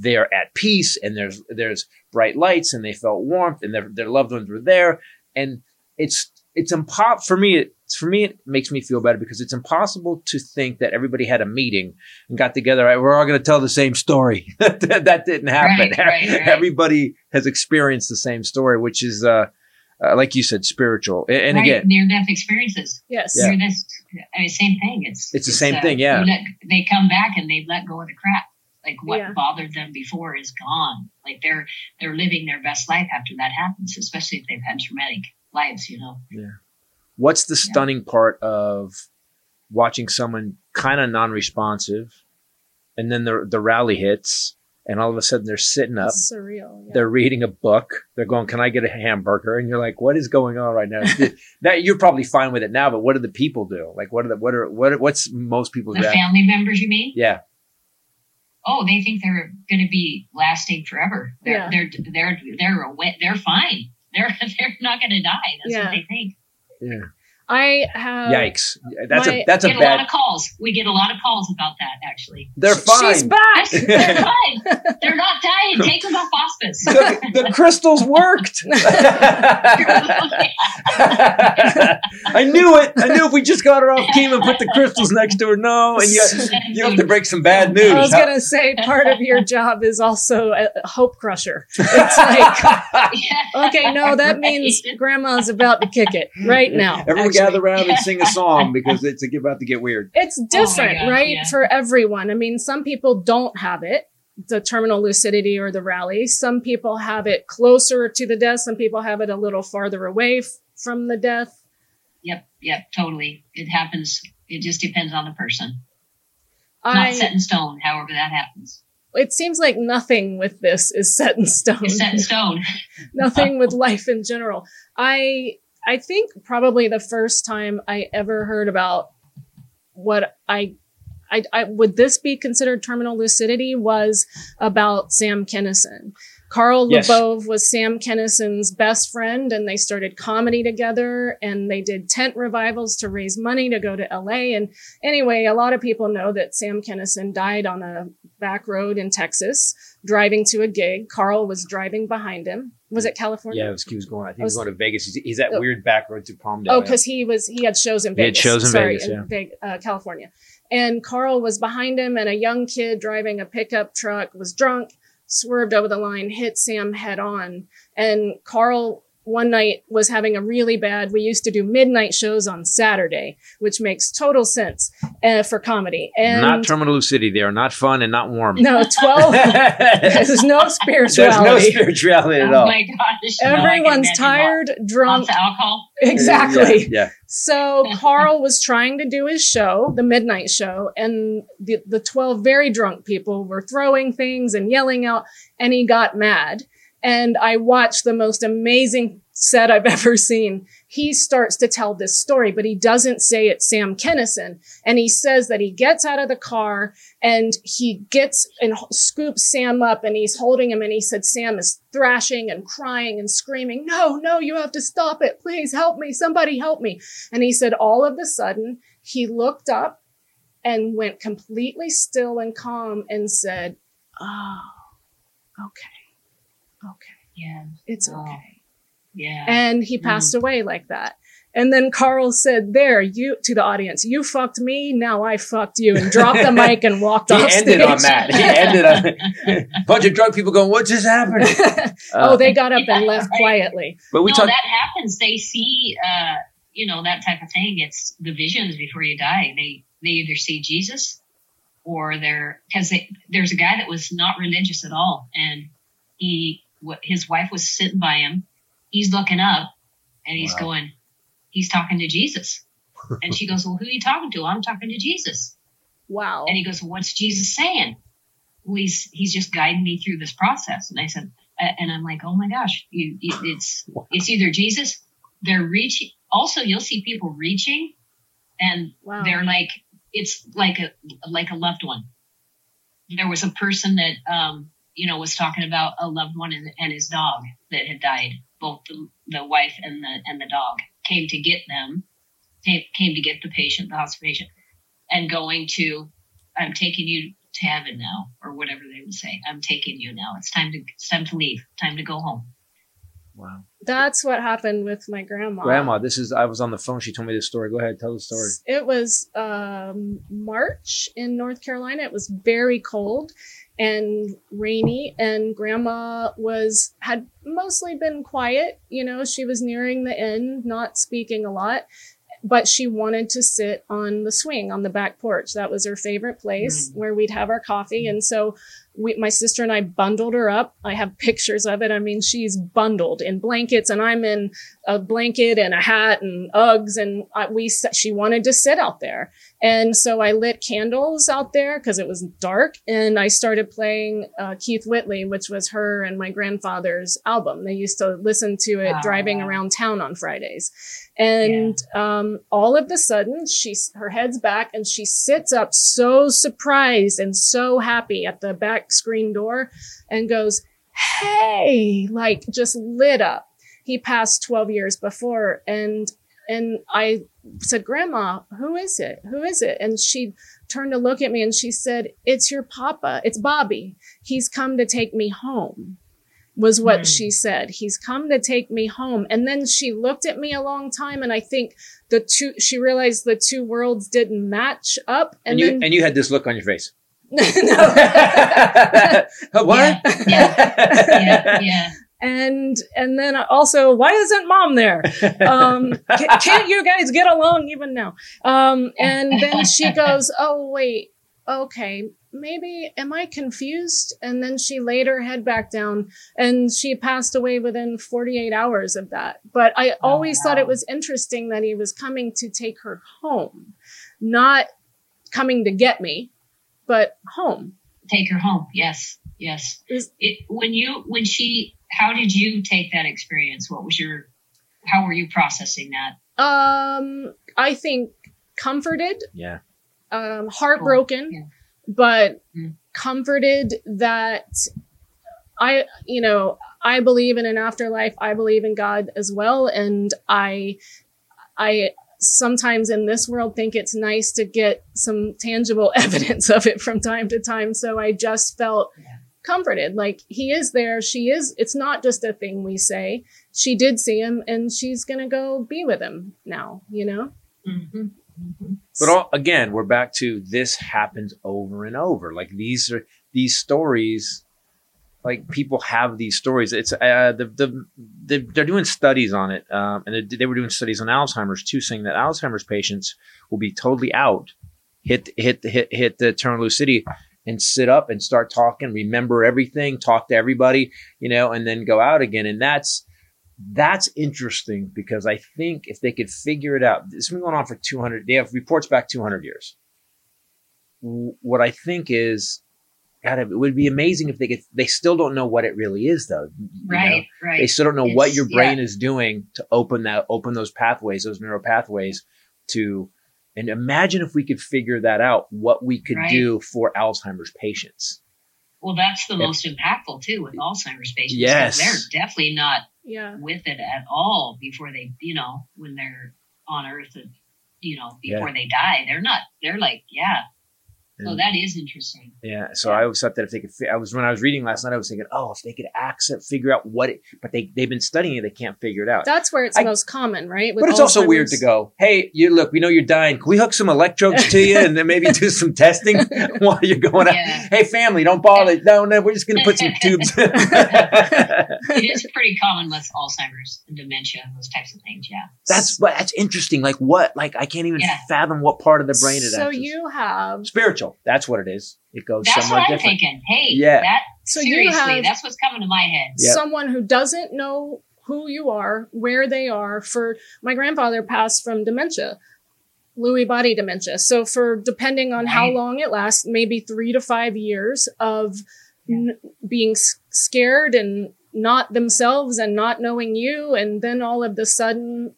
They're at peace and there's there's bright lights and they felt warmth and their their loved ones were there and it's it's impop for me it's for me it makes me feel better because it's impossible to think that everybody had a meeting and got together right we're all going to tell the same story that, that didn't happen Right, right, right. everybody has experienced the same story which is uh, uh like you said spiritual and, and right, again near death experiences. Yes. Yeah. Near death, I mean, same thing. It's It's the same thing, yeah. let- they come back and they let go of the crap. Like what Yeah. bothered them before is gone. Like they're they're living their best life after that happens, especially if they've had traumatic lives. You know. Yeah. What's the stunning part of watching someone kind of non-responsive and then the the rally hits and all of a sudden they're sitting up It's surreal. Yeah. they're reading a book they're going can i get a hamburger and you're like what is going on right now that you're probably fine with it now but what do the people do like what are the what are what are, what's most people? The reaction? family members, you mean? yeah Oh, they think they're going to be lasting forever. They're Yeah. they're they're they're awa- they're fine. They're they're not going to die. That's Yeah. what they think. yeah I have. yikes that's my- a that's a get a lot of calls. We get a lot of calls about that. Actually, they're fine She's back. they're fine. They're not dying. Take them off hospice. the, the crystals worked I knew it. I knew if we just got her off chemo and put the crystals next to her. No, and you, you have to break some bad news. I was gonna say part of your job is also a a hope crusher. It's like, okay, no, that means grandma's about to kick it right now. Everyone actually. Gather around and sing a song because it's about to get weird. It's oh different, gosh, right? yeah. For everyone. I mean, some people don't have it, the terminal lucidity or the rally. Some people have it closer to the death. Some people have it a little farther away f- from the death. Yep. Yep. Totally. It happens. It just depends on the person. I, Not set in stone. However, that happens. it seems like nothing with this is set in stone. It's set in stone. nothing with life in general. I I think probably the first time I ever heard about what I I, I would this be considered terminal lucidity was about Sam Kinison. Carl Yes. LaBove was Sam Kinison's best friend, and they started comedy together. And they did tent revivals to raise money to go to LA. And anyway, a lot of people know that Sam Kinison died on a back road in Texas, driving to a gig. Carl was driving behind him. Was it California? Yeah, it was, he was going. I think he I was was- going to Vegas. He's, he's that Oh. weird back road to Palmdale. Oh, because he was he had shows in Vegas. He had shows in Sorry, Vegas, in yeah. Uh, California. And Carl was behind him, and a young kid driving a pickup truck was drunk, swerved over the line, hit Sam head on. And Carl one night was having a really bad. We used to do midnight shows on Saturday, which makes total sense uh, for comedy. And not terminal lucidity. They are not fun and not warm. no twelve. There's no spirituality. There's no spirituality at all. oh my gosh. no, I can Everyone's imagine tired, drunk. Alcohol. Exactly. Yeah. yeah. So Carl was trying to do his show, the midnight show, and the, the 12 very drunk people were throwing things and yelling out, and he got mad. And I watched the most amazing set I've ever seen. He starts to tell this story, but he doesn't say it's Sam Kinison. And he says that he gets out of the car and he gets and scoops Sam up and he's holding him. And he said, Sam is thrashing and crying and screaming, No, no, you have to stop it. Please help me. Somebody help me. And he said, all of a sudden, he looked up and went completely still and calm and said, Oh, okay. Okay. Yeah. It's Oh. okay. Yeah. And he passed away like that. And then Carl said, There, you to the audience, you fucked me, now I fucked you, and dropped the mic and walked off. He ended stage. on that. He ended on bunch of drunk people going, "What just happened?" oh, they got up Yeah, and left right. quietly. But we no, talked. that happens. They see, uh, you know, that type of thing. It's the visions before you die. They they either see Jesus or they're because there's a guy that was not religious at all, and he what his wife was sitting by him. He's looking up, and he's Wow. going, he's talking to Jesus, and she goes, "Well, who are you talking to? I'm talking to Jesus." Wow. And he goes, well, "What's Jesus saying?" Well, he's he's just guiding me through this process. And I said, and I'm like, "Oh my gosh, you, you it's it's either Jesus, they're reaching also you'll see people reaching and Wow. they're like it's like a like a loved one there was a person that um you know was talking about a loved one and, and his dog that had died both the, the wife and the and the dog came to get them came, came to get the patient the hospital patient and going to i'm taking you to heaven now or whatever they would say i'm taking you now it's time to it's time to leave time to go home Wow. That's what happened with my grandma. Grandma, this is I was on the phone. She told me this story. Go ahead, tell the story. It was um, March in North Carolina. It was very cold and rainy, and Grandma was had mostly been quiet. You know, she was nearing the end, not speaking a lot, but she wanted to sit on the swing on the back porch. That was her favorite place mm. where we'd have our coffee, and so. We, my sister and I bundled her up. I have pictures of it. I mean, she's bundled in blankets, and I'm in a blanket and a hat and Uggs, and I, we she wanted to sit out there, and so I lit candles out there because it was dark, and I started playing uh, Keith Whitley, which was her and my grandfather's album. They used to listen to it Wow. driving around town on Fridays, and um, all of a sudden, she's her head's back, and she sits up so surprised and so happy at the back screen door, and goes, "Hey!" like just lit up. He passed 12 years before and and i said grandma who is it? Who is it? And she turned to look at me and she said it's your papa. It's bobby. He's come to take me home was what Hmm. she said. He's come to take me home. And then she looked at me a long time and i think the two she realized the two worlds didn't match up. And, and, you then and you had this look on your face. no. what? yeah. Yeah. And and then also why isn't mom there? Um ca- can't you guys get along even now? Um and then she goes oh wait. Okay. Maybe am i confused? And then she laid her head back down and she passed away within 48 hours of that. But i Oh, always thought it was interesting that he was coming to take her home not coming to get me but home take her home yes yes Is- it when you when she how did you take that experience what was your how were you processing that um i think comforted yeah. um, heartbroken, Yeah. but Mm. comforted that I, you know, I believe in an afterlife. I believe in God as well, and I, I sometimes in this world think it's nice to get some tangible evidence of it from time to time. So I just felt comforted, like He is there. She is. It's not just a thing we say. She did see Him, and she's gonna go be with Him now. You know. mm-hmm. Mm-hmm. But all, again, we're back to this happens over and over. Like these are these stories. Like people have these stories. It's uh, the, the the they're doing studies on it, um, and they, they were doing studies on Alzheimer's too, saying that Alzheimer's patients will be totally out, hit hit hit hit the terminal lucidity, and sit up and start talking, remember everything, talk to everybody, you know, and then go out again. And that's that's interesting because I think if they could figure it out, this has been going on for 200, they have reports back 200 years. What I think is, God, it would be amazing if they could, they still don't know what it really is though. you know? right right They still don't know what your brain is doing to open that, open those pathways, those neural pathways to, and imagine if we could figure that out, what we could Right. do for Alzheimer's patients. well that's the Yeah. most impactful too with alzheimer's patients. Yes. they're definitely not Yeah. with it at all before they you know when they're on earth and you know before they die they're not they're like yeah so And- that is interesting Yeah. So I always thought that if they could, I was when I was reading last night, I was thinking, oh, if they could access, figure out what it, but they they've been studying it, they can't figure it out. That's where it's I- most common, right? With but it's also weird to go, hey, you look, we know you're dying. Can we hook some electrodes to you and then maybe do some testing while you're going out? Yeah. Hey, family, don't bother. No, no, we're just going to put some tubes. it is pretty common with alzheimer's and dementia and those types of things yeah that's but that's interesting. Like what? Like I can't even Yeah. fathom what part of the brain it So you have spiritual. That's what it is. It goes that's somewhere what i'm different. thinking hey Yeah. that so you seriously have that's what's coming to my head Yep. someone who doesn't know who you are, where they are. For my grandfather passed from dementia, Lewy body dementia. So for depending on how long it lasts, maybe three to five years of n- being s- scared and not themselves and not knowing you, and then all of the sudden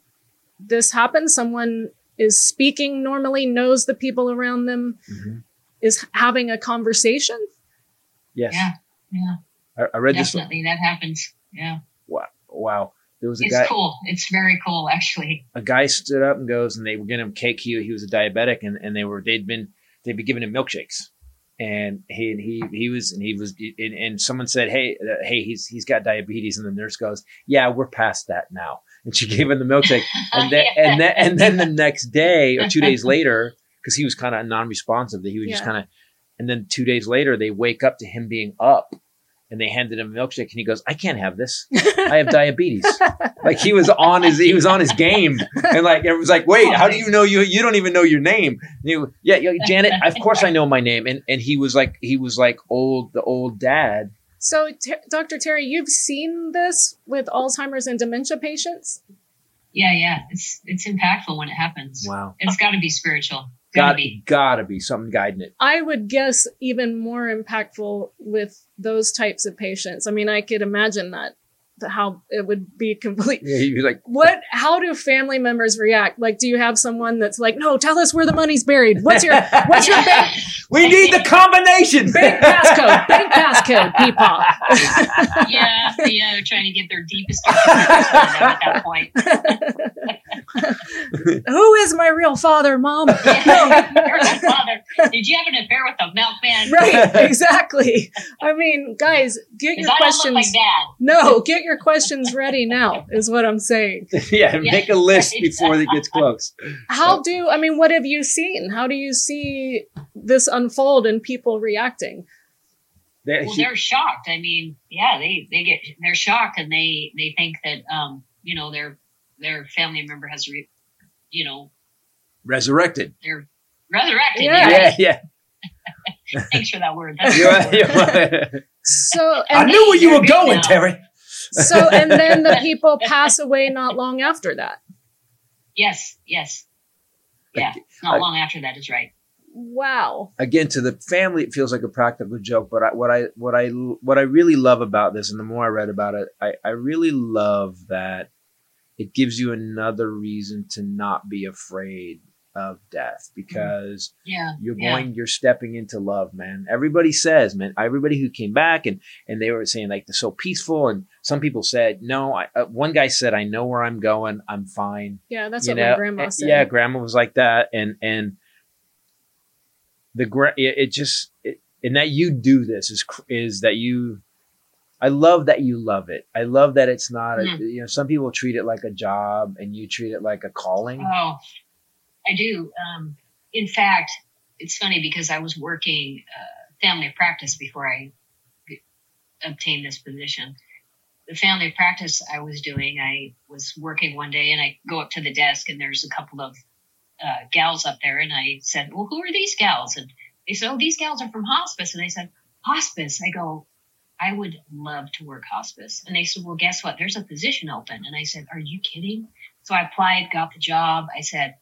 this happens? Someone is speaking normally, knows the people around them, Mhm. Is having a conversation. Yes. Yeah, yeah, I, I read this. definitely that happens. Yeah, Wow. Wow. There was a it's guy. cool. It's very cool, actually. a guy stood up and goes, and they were giving him cake. He, he was a diabetic, and, and they were they'd been they'd been giving him milkshakes, and he and he he was and he was and, and someone said, hey uh, hey he's he's got diabetes, and the nurse goes, yeah, we're past that now, and she gave him the milkshake, and then Yeah. and then and then the next day or two days later, because he was kind of non-responsive, that he was just kind of, and then two days later they wake up to him being up. And they handed him a milkshake, and he goes, "I can't have this. I have diabetes." like he was on his he was on his game and like it was like wait how do you know you you don't even know your name you, yeah, yeah janet of course i know my name and and he was like he was like old the old dad So, T- Dr. Teri, you've seen this with Alzheimer's and dementia patients? Yeah, yeah. It's it's impactful when it happens. wow It's got to be spiritual. Got to be. gotta be something guiding it I would guess even more impactful with those types of patients. I mean, I could imagine that, that how it would be complete. yeah he was like What? How do family members react? Like, do you have someone that's like, "No, tell us where the money's buried. What's your what's your bank we need the combination bank passcode? Bank passcode, people." yeah, yeah. They're trying to get their deepest darkest secrets out at that point. Who is my real father, mom? Yeah. There's a father. Did you have an affair with the milkman? right, exactly. I mean, guys, get your I don't look like questions. dad. No, get your questions ready now. Is what I'm saying. yeah make a list right. before it gets close How do I mean? What have you seen? How do you see this unfold and people reacting? That- Well, he- they're shocked. I mean, yeah, they they get they're shocked and they they think that um you know their their family member has re, you know resurrected they're resurrected. Yeah. Yeah. yeah yeah, Thanks for that word. That's You're a right, you're word. right. So i knew where you were going now. Teri uh, so and then the people pass away not long after that. Yes, yes. Yeah, Like, not I- long after that is right. Wow. again to the family it feels like a practical joke but I, what i what i what i really love about this and the more i read about it i i really love that it gives you another reason to not be afraid of death because Yeah. you're yeah. going you're stepping into love man everybody says man everybody who came back and and they were saying like they're so peaceful and some people said no I, uh, one guy said i know where i'm going i'm fine Yeah, that's you what know, my grandma uh, said. yeah, grandma was like that, and and the gra- it, it just it, and that you do this is cr- is that you. I love that you love it. I love that it's not a Mm. you know some people treat it like a job and you treat it like a calling. Oh, I do. Um, in fact, it's funny because I was working uh, family practice before I g- obtained this position. The family practice I was doing, I was working one day and I go up to the desk and there's a couple of uh, gals up there and I said, well, who are these gals? And they said, oh, these gals are from hospice. And I said, hospice? I go, I would love to work hospice. And they said, well, guess what? There's a position open. And I said, are you kidding? So I applied, got the job. I said,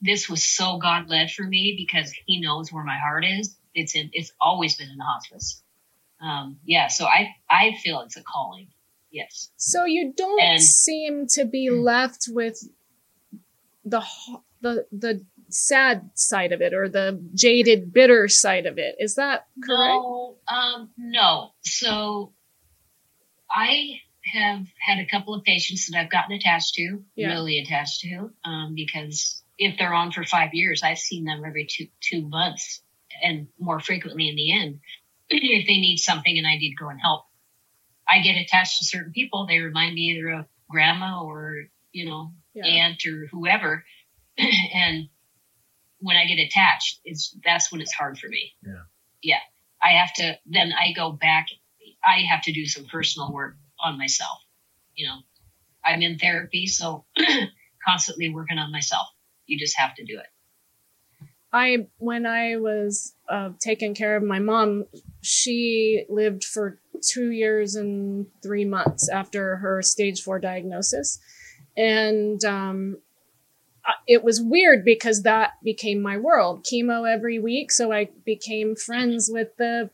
this was so God led for me because he knows where my heart is. It's in, it's always been in the hospice. Um, yeah. So I, I feel it's a calling. Yes. So you don't And- seem to be left with the the the sad side of it or the jaded bitter side of it. Is that correct? No, um, no. So I have had a couple of patients that I've gotten attached to, Yeah. really attached to, um, because if they're on for five years, I've seen them every two two months and more frequently in the end. if they need something and I need to go and help, I get attached to certain people. They remind me either of grandma or you know Yeah. aunt or whoever, and when I get attached, it's that's when it's hard for me. Yeah. Yeah. I have to then I go back I have to do some personal work on myself. You know. I'm in therapy, so constantly working on myself. You just have to do it. I when I was uh, taking care of my mom, she lived for two years and three months after her stage four diagnosis, and um, I- it was weird because that became my world. Chemo every week, so I became friends with the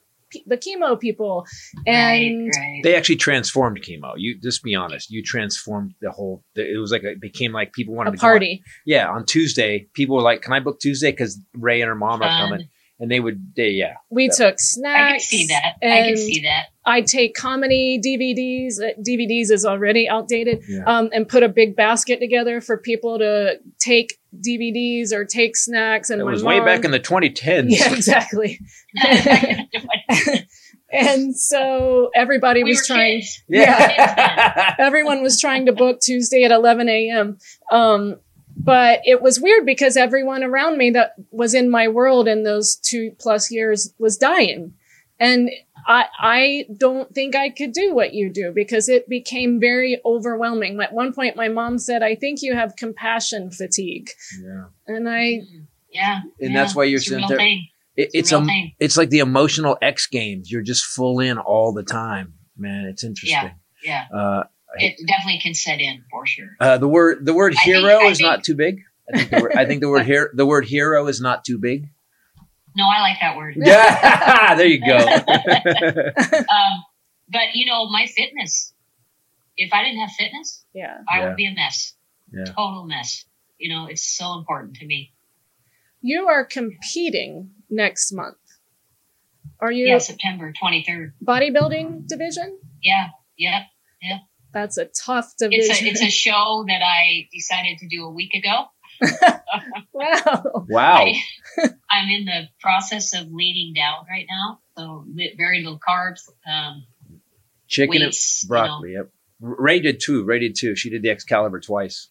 the chemo people, and right, right. They actually transformed chemo. You just be honest. You transformed the whole. It was like a, it became like people wanted a to go on- party. yeah, on Tuesday, people were like, "Can I book Tuesday?" Because Ray and her mom are coming, and they would. They, yeah, We Yeah. took I can see that. I can see that. I take comedy DVDs. uh, DVDs is already outdated. Yeah. Um, and put a big basket together for people to take DVDs or take snacks. And it my was way back in the 2010s. Yeah, exactly. and so everybody we was trying. kids. Yeah. everyone was trying to book Tuesday at 11 a.m. Um, but it was weird because everyone around me that was in my world in those two plus years was dying. And I, I don't think I could do what you do because it became very overwhelming. At one point, my mom said, I think you have compassion fatigue. yeah. And I, yeah, And yeah, that's why you're it's sitting there- thing. It, It's it's a a, thing. it's like the emotional X Games. You're just full in all the time, man. It's interesting. Yeah, Uh, it definitely can set in for sure. uh, the word the word I think- hero is think- not too big. I think the word, I think the word hero the word hero is not too big. No, I like that word. Yeah, there you go. Um, but you know, my fitness. If I didn't have fitness, yeah. I Yeah. would be a mess. Yeah. Total mess. You know, it's so important to me. You are competing next month. Are you Yeah, September 23rd. bodybuilding division? Yeah, yeah, yeah. That's a tough It's a division. it's a show that I decided to do a week ago. wow. wow. I, I'm in the process of leaning down right now, so li- very little carbs. Um, Chicken weights, and you know. broccoli. Yep. Ray did too. Ray did too. She did the Excalibur twice.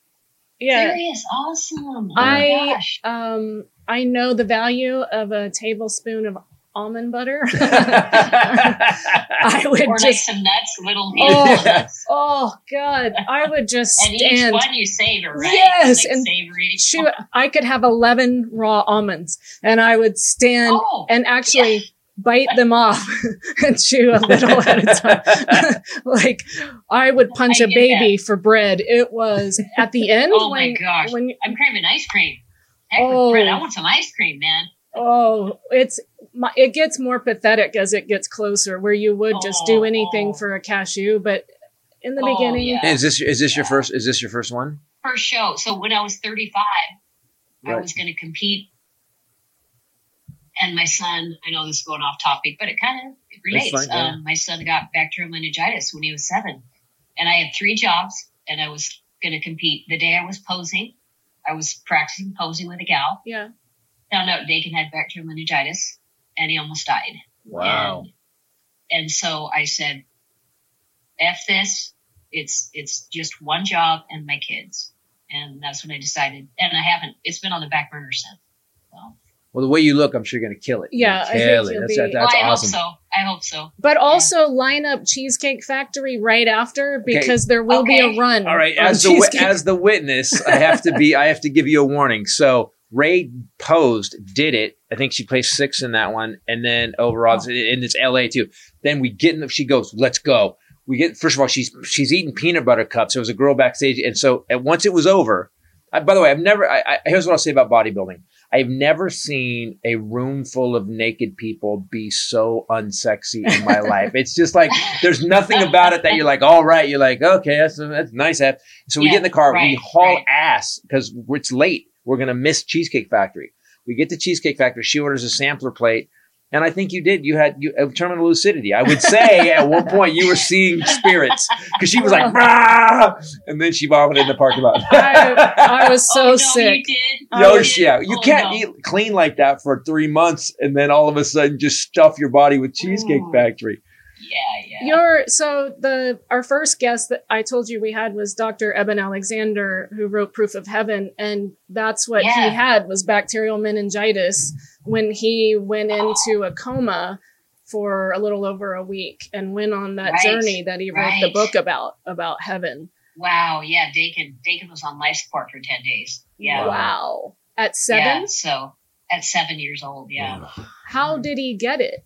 Yeah. Serious, awesome. Oh I- my gosh. Um, I know the value of a tablespoon of almond butter. I I would Or like just, some nuts, little Oh. nuts. oh God, I would just And each stand. one you savor, right? Yes, like and savory. Shoot, I could have 11 raw almonds and I would stand Oh, and actually bite them off and chew a little at a time. like I would punch I a get baby for bread. It was at the end Oh when, my gosh. when I'm craving ice cream. Heck Oh. with bread. I want some ice cream, man. Oh, it's it gets more pathetic as it gets closer, where you would just do Oh, anything oh. for a cashew, but in the Oh, beginning, yeah. is this is this your first is this your first one? First show. So when I was 35, I was going to compete. And my son, I know this is going off topic, but it kind of it relates. fine, yeah. um, my son got bacterial meningitis when he was seven. And I had three jobs, and I was going to compete. The day I was posing, I was practicing posing with a gal. yeah, Found out Dakin had bacterial meningitis, and he almost died. Wow. And, and so I said, F this. It's it's just one job and my kids. And that's when I decided. And I haven't it's been on the back burner since. So Well, the way you look, I'm sure you're gonna kill it. Yeah, gonna I think it. That's, that- that's well, I awesome. hope so. I hope so. but also line up Cheesecake Factory right after because there will be a run. All right, as the as the witness, I have to be. I have to give you a warning. So Ray posed, did it. I think she placed six in that one, and then overall, Oh. and it's L.A. too. Then we get in. The, she goes, "Let's go." We get first of all, she's she's eating peanut butter cups. There was a girl backstage, and so and once it was over. I, by the way, I've never. I, I, here's what I'll say about bodybuilding. I've never seen a room full of naked people be so unsexy in my life. It's just like there's nothing about it that you're like, all right. You're like, okay, that's that's nice. So we Yeah, get in the car, we haul right. ass because it's late. We're gonna miss Cheesecake Factory. We get to Cheesecake Factory. She orders a sampler plate, and I think you did. You had you uh, terminal lucidity. I would say at one point you were seeing spirits because she was like, "Brah!" and then she vomited in the parking lot. I, I was so oh, no, sick. You did. No, You did? yeah, you Oh, can't no. eat clean like that for three months and then all of a sudden just stuff your body with Cheesecake Ooh. Factory. Yeah, yeah. Your so the our first guest that I told you we had was Dr. Eben Alexander, who wrote Proof of Heaven, and that's what Yeah. he had was bacterial meningitis when he went oh. into a coma for a little over a week and went on that Right, journey that he wrote the book about about heaven. wow, yeah, Dakin Dakin was on life support for ten days. Yeah. Wow. At seven, Yeah, so at seven years old, yeah. how did he get it?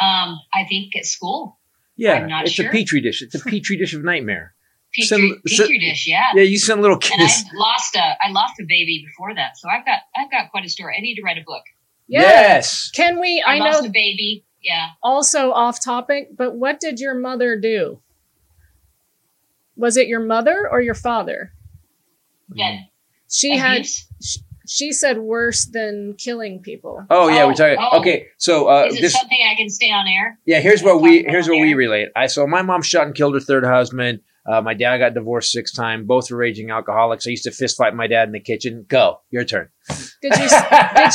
Um, I think at school. Yeah, I'm not it's sure. a petri dish. It's a petri dish of nightmare. Petri, Some- so- petri dish, yeah. Yeah, you send little And kids. I lost a I lost a baby before that, so I've got I've got quite a story. I need to write a book. Yeah. Yes. Can we? I, I lost know. a baby. Yeah. Also off topic, but what did your mother do? Was it your mother or your father? Yeah. She had Abuse? She said worse than killing people. Oh yeah, Oh, we're talking. oh. Okay, so uh, Is it this something I can stay on air? Yeah, here's what we here's what we relate. I so my mom shot and killed her third husband. Uh, my dad got divorced six times. Both were raging alcoholics. I used to fist fight my dad in the kitchen. Go, your turn. Did you did you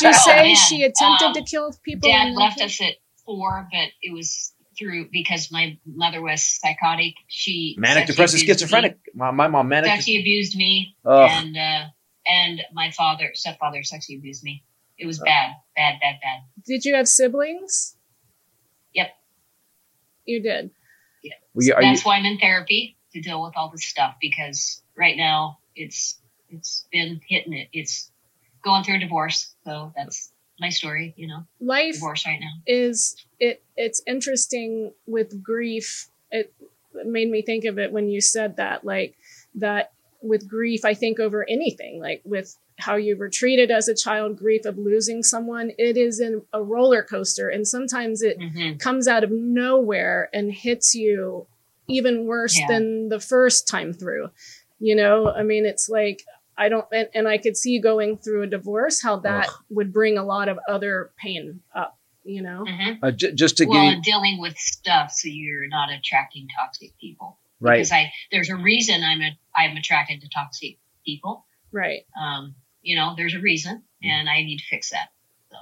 Oh, say man. she attempted Um, to kill people? Dad left us at four, but it was through because my mother was psychotic. She Manic, depressive, schizophrenic. My, my mom Me, manic. sexually abused me, Ugh. and uh, and my father, stepfather, sexually abused me. It was oh. bad, bad, bad, bad. Did you have siblings? Yep. You did. We- are you- That's why I'm in therapy to deal with all this stuff because right now it's it's been hitting it. It's going through a divorce, so that's my story. You know, Life divorce right now. is it it's interesting with grief it made me think of it when you said that like that with grief i think over anything like with how you were treated as a child grief of losing someone it is in a roller coaster and sometimes it hmm comes out of nowhere and hits you even worse Yeah. than the first time through you know i mean it's like i don't and, and i could see going through a divorce how that Ugh. would bring a lot of other pain up you know hmm uh, j- just to Well, give and dealing with stuff so you're not attracting toxic people. Right. Because I there's a reason I'm a, I'm attracted to toxic people. right Um, you know, there's a reason, and I need to fix that. So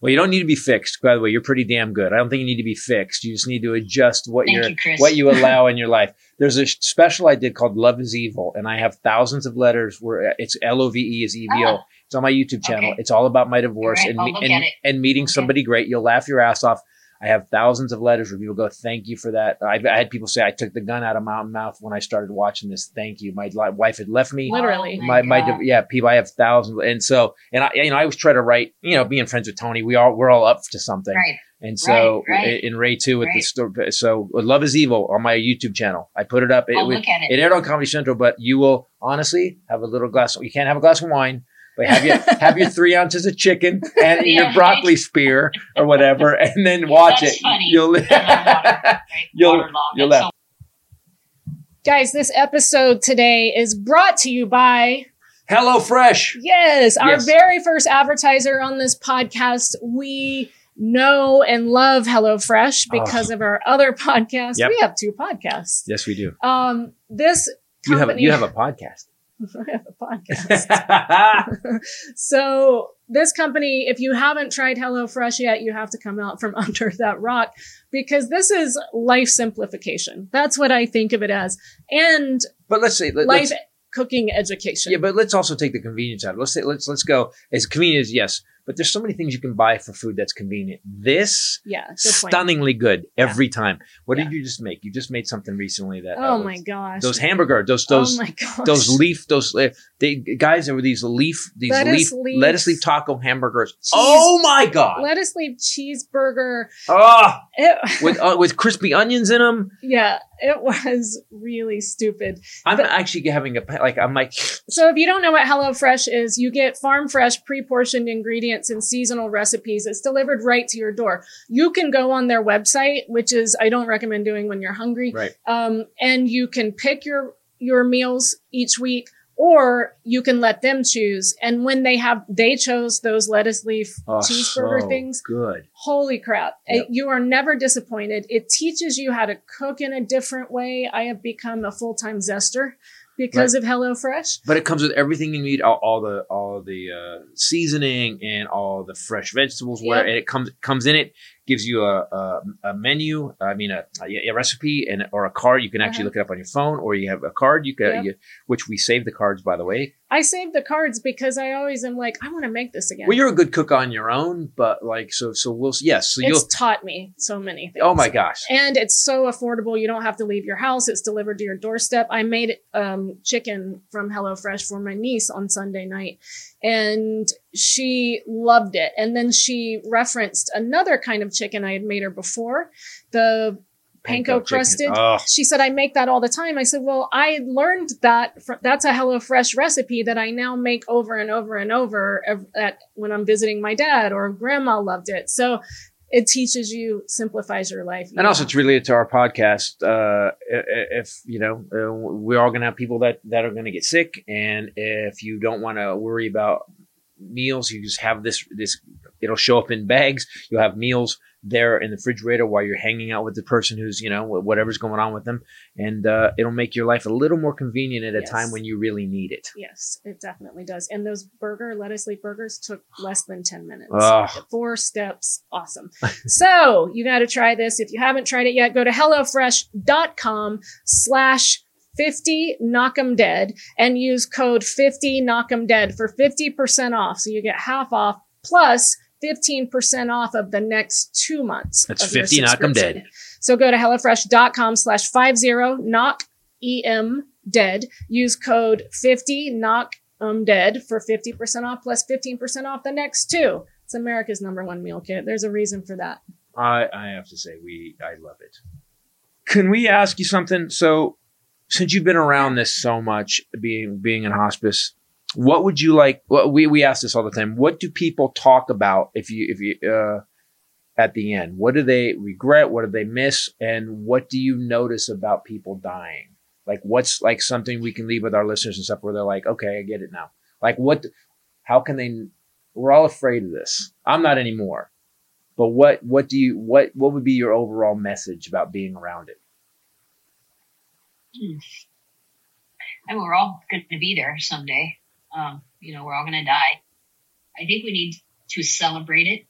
Well, you don't need to be fixed. By the way, you're pretty damn good. I don't think you need to be fixed. You just need to adjust what you're you, what you allow in your life. There's a special I did called Love is Evil, and I have thousands of letters where it's L O V E is E V O. Ah. It's on my YouTube channel. Okay. It's all about my divorce All right, and, me- and, and meeting Okay. somebody great. You'll laugh your ass off. I have thousands of letters where people go, "Thank you for that." I've, I had people say, "I took the gun out of my mouth when I started watching this. Thank you." My li- wife had left me. Literally. Oh my, my, God. div- yeah, people, I have thousands. And so, and I, you know, I always try to write, you know, being friends with Tony, we all, we're all up to something. right. And so, Right, right. in Ray too, with the Right. story, so Love is Evil on my YouTube channel. I put it up. It, oh, I'll was- look at it. it aired on Comedy Central, but you will honestly have a little glass. You can't have a glass of wine, but have you have your three ounces of chicken and Yeah, your broccoli spear or whatever, and then watch That's it. funny. You'll And water, right? You'll- Waterlogged. you'll That's laugh. guys this episode today is brought to you by Hello Fresh. yes our Yes. very first advertiser on this podcast we know and love HelloFresh because of our other podcast. Yep. We have two podcasts. Yes, we do. Um, this You have company you have a podcast. I have a podcast. so this company, if you haven't tried HelloFresh yet, you have to come out from under that rock because this is life simplification. That's what I think of it as, and but let's say let, life let's, cooking education. yeah, but let's also take the convenience out. Let's say let's let's go as convenient as yes, but there's so many things you can buy for food that's convenient. This yeah, good stunningly good every time. What Yeah. did you just make? You just made something recently that. Oh uh, my gosh. Those hamburger, those oh those gosh. those leaf, those uh, they guys. There were these leaf, these Lettuce leaf, leaf. lettuce leaf taco hamburgers. Cheese- Oh my god! lettuce leaf cheeseburger. Ah, It, with uh, with crispy onions in them. yeah, it was really stupid. I'm But- actually having a like. I'm like, So if you don't know what HelloFresh is, you get farm fresh, pre-portioned ingredients and seasonal recipes. It's delivered right to your door. You can go on their website, which is I don't recommend doing when you're hungry. right. Um, and you can pick your your meals each week, or you can let them choose. And when they have, they chose those lettuce leaf Oh, cheeseburger so things. Good. Holy crap. Yep. You are never disappointed. It teaches you how to cook in a different way. I have become a full-time zester because of HelloFresh. But it comes with everything you need, all, all the all the uh, seasoning and all the fresh vegetables. Where Yep. and it comes comes in it gives you a a, a menu. I mean a, a, recipe and or a card. You can actually Uh-huh. look it up on your phone, or you have a card. You can Yep. you, which we save the cards by the way. I save the cards because I always am like, I want to make this again. Well, you're a good cook on your own, but like so so we'll yes. So you'll it's taught me so many things. oh my gosh. And it's so affordable. You don't have to leave your house. It's delivered to your doorstep. I made um, chicken from HelloFresh for my niece on Sunday night, and she loved it. And then she referenced another kind of chicken I had made her before, the panko chicken. crusted. Oh, She said, I make that all the time. I said, Well, I learned that fr- that's a HelloFresh recipe that I now make over and over and over ev- at, when I'm visiting my dad or grandma loved it. So it teaches you, simplifies your life. And also, it's related to our podcast. Uh, if you know, uh, we're all going to have people that that are going to get sick, and if you don't want to worry about meals, you just have this this. It'll show up in bags. You'll have meals there in the refrigerator while you're hanging out with the person who's you know whatever's going on with them. And uh, it'll make your life a little more convenient at a yes. time when you really need it. Yes it definitely does. And those burger lettuce leaf burgers took less than 10 minutes. Four steps. Awesome. So you got to try this. If you haven't tried it yet go to hellofresh.com slash 50 knock 'em dead and use code 50 knock 'em dead for 50% off so you get half off plus 15% off of the next two months. That's 50 knock 'em dead. So go to HelloFresh.com slash 50 knock EM dead. Use code 50 knock um dead for 50% off plus 15% off the next two. It's America's number one meal kit. There's a reason for that. I, I have to say, we I love it. Can we ask you something? So since you've been around this so much, being being in hospice, what would you like? Well, we we ask this all the time. What do people talk about if you if you uh, at the end? What do they regret? What do they miss? And what do you notice about people dying? Like what's like something we can leave with our listeners and stuff where they're like, okay, I get it now. Like what? How can they? We're all afraid of this. I'm not anymore. But what what do you what what would be your overall message about being around it? Hmm. I mean, we're all going to be there someday. Um, you know, we're all going to die. I think we need to celebrate it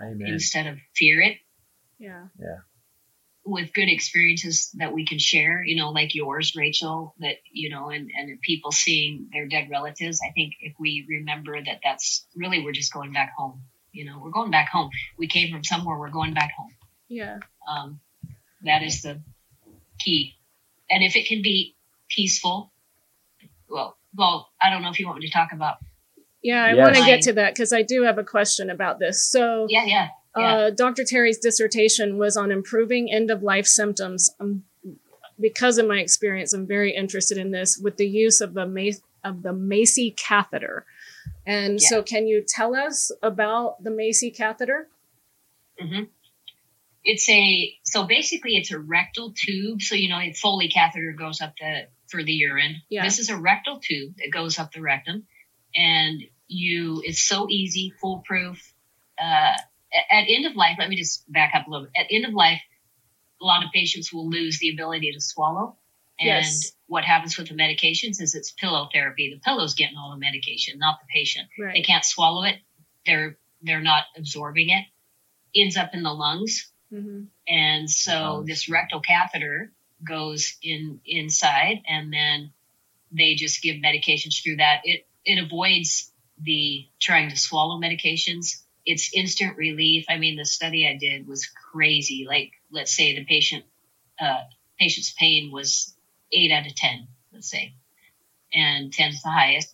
Amen. instead of fear it. Yeah. Yeah. With good experiences that we can share, you know, like yours, Rachel, that, you know, and, and people seeing their dead relatives. I think if we remember that that's really, we're just going back home. You know, we're going back home. We came from somewhere, we're going back home. Yeah. Um, that is the key. And if it can be peaceful, well, well, I don't know if you want me to talk about. Yeah, I yes. want to get to that because I do have a question about this. So, yeah, yeah. Uh, yeah. Uh, Dr. Teri's dissertation was on improving end of life symptoms. Um, because of my experience, I'm very interested in this with the use of the Mace, of the Macy catheter. And yeah. so, can you tell us about the Macy catheter? Mm-hmm. It's a so basically it's a rectal tube. So you know, a Foley catheter goes up the for the urine. Yeah. This is a rectal tube that goes up the rectum, and you it's so easy, foolproof. Uh, at end of life, let me just back up a little bit. At end of life, a lot of patients will lose the ability to swallow. And yes. what happens with the medications is it's pillow therapy. The pillow's getting all the medication, not the patient. Right. They can't swallow it. They're they're not absorbing it. Ends up in the lungs. Mm-hmm. And so this rectal catheter goes in inside and then they just give medications through that. It it avoids the trying to swallow medications. It's instant relief. I mean, the study I did was crazy. Like, let's say the patient uh, patient's pain was eight out of ten, let's say, and ten is the highest.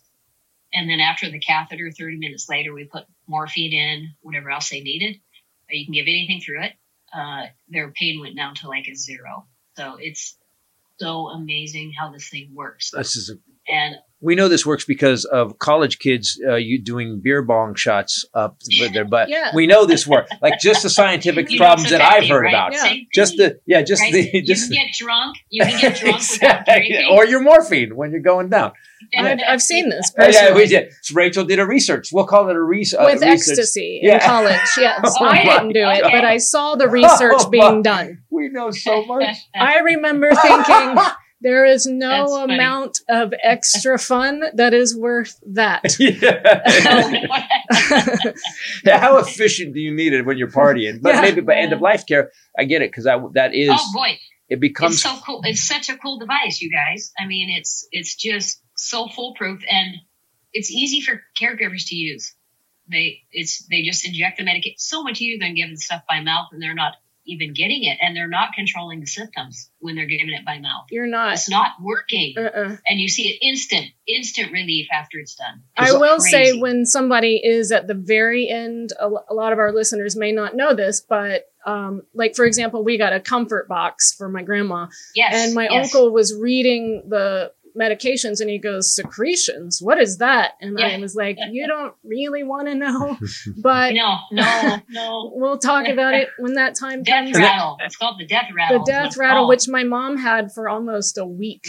And then after the catheter, 30 minutes later, we put morphine in, whatever else they needed. You can give anything through it. Uh, their pain went down to like a zero. So it's so amazing how this thing works. This is a, and we know this works because of college kids uh, you doing beer bong shots up with their butt. yeah. We know this works. Like just the scientific problems that I've heard right? about. Yeah. Just the yeah, just right? the just you can get drunk. You can get drunk without drinking. or your morphine when you're going down. I've, I've seen this. Personally. Yeah, we did. So Rachel did a research. We'll call it a re- uh, with ecstasy in college. Yes, oh I didn't do it, but I saw the research oh being done. We know so much. I remember thinking. There is no amount of extra fun that is worth that. yeah. How efficient do you need it when you're partying? But yeah. maybe by end of life care, I get it because that that is. Oh boy, it becomes it's so cool. It's such a cool device, you guys. I mean, it's it's just so foolproof and it's easy for caregivers to use. They it's they just inject the medication so much easier than giving stuff by mouth, and they're not even getting it and they're not controlling the symptoms when they're giving it by mouth. You're not. It's not working. Uh-uh. And you see it instant, instant relief after it's done. It's I will crazy. say when somebody is at the very end, a, a lot of our listeners may not know this, but um, like for example, we got a comfort box for my grandma. Yes. And my yes. uncle was reading the medications and he goes secretions what is that and i was like you don't really want to know but No, no, no. we'll talk about it when that time Death comes rattle. It's called the death rattle. the death it's rattle called. which my mom had for almost a week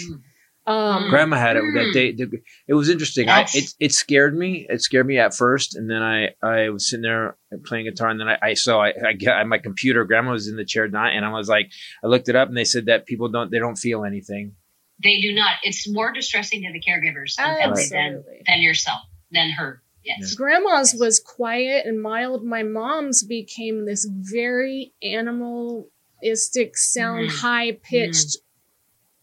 Mm. um Grandma had it that Mm. day. It was interesting. I, it it scared me. It scared me at first, and then I I was sitting there playing guitar, and then I, I saw I, I got my computer. Grandma was in the chair, not, and I was like, I looked it up, and they said that people don't they don't feel anything. They do not. It's more distressing to the caregivers and than, than yourself, than her. Yes. grandma's Yes. was quiet and mild my mom's became this very animalistic sound Mhm. high pitched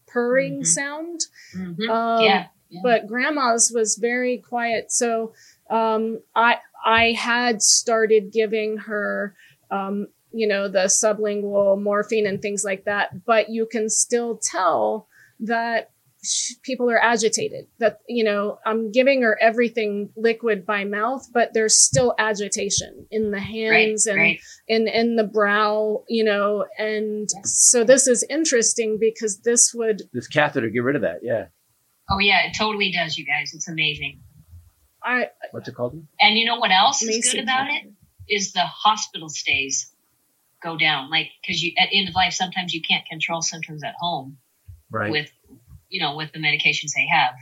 purring Mhm. sound Mhm. um, yeah. yeah. but grandma's was very quiet so um, i i had started giving her um, you know the sublingual morphine and things like that but you can still tell that people are agitated that you know i'm giving her everything liquid by mouth but there's still agitation in the right. hands and Right. in in the brow you know and so this is interesting because this would This catheter, get rid of that. Yeah, Oh yeah, it totally does, you guys. It's amazing. i what's it called? And you know what else is good about it? Is the hospital stays go down. Like because you at end of life, sometimes you can't control symptoms at home Right. with you know with the medications they have.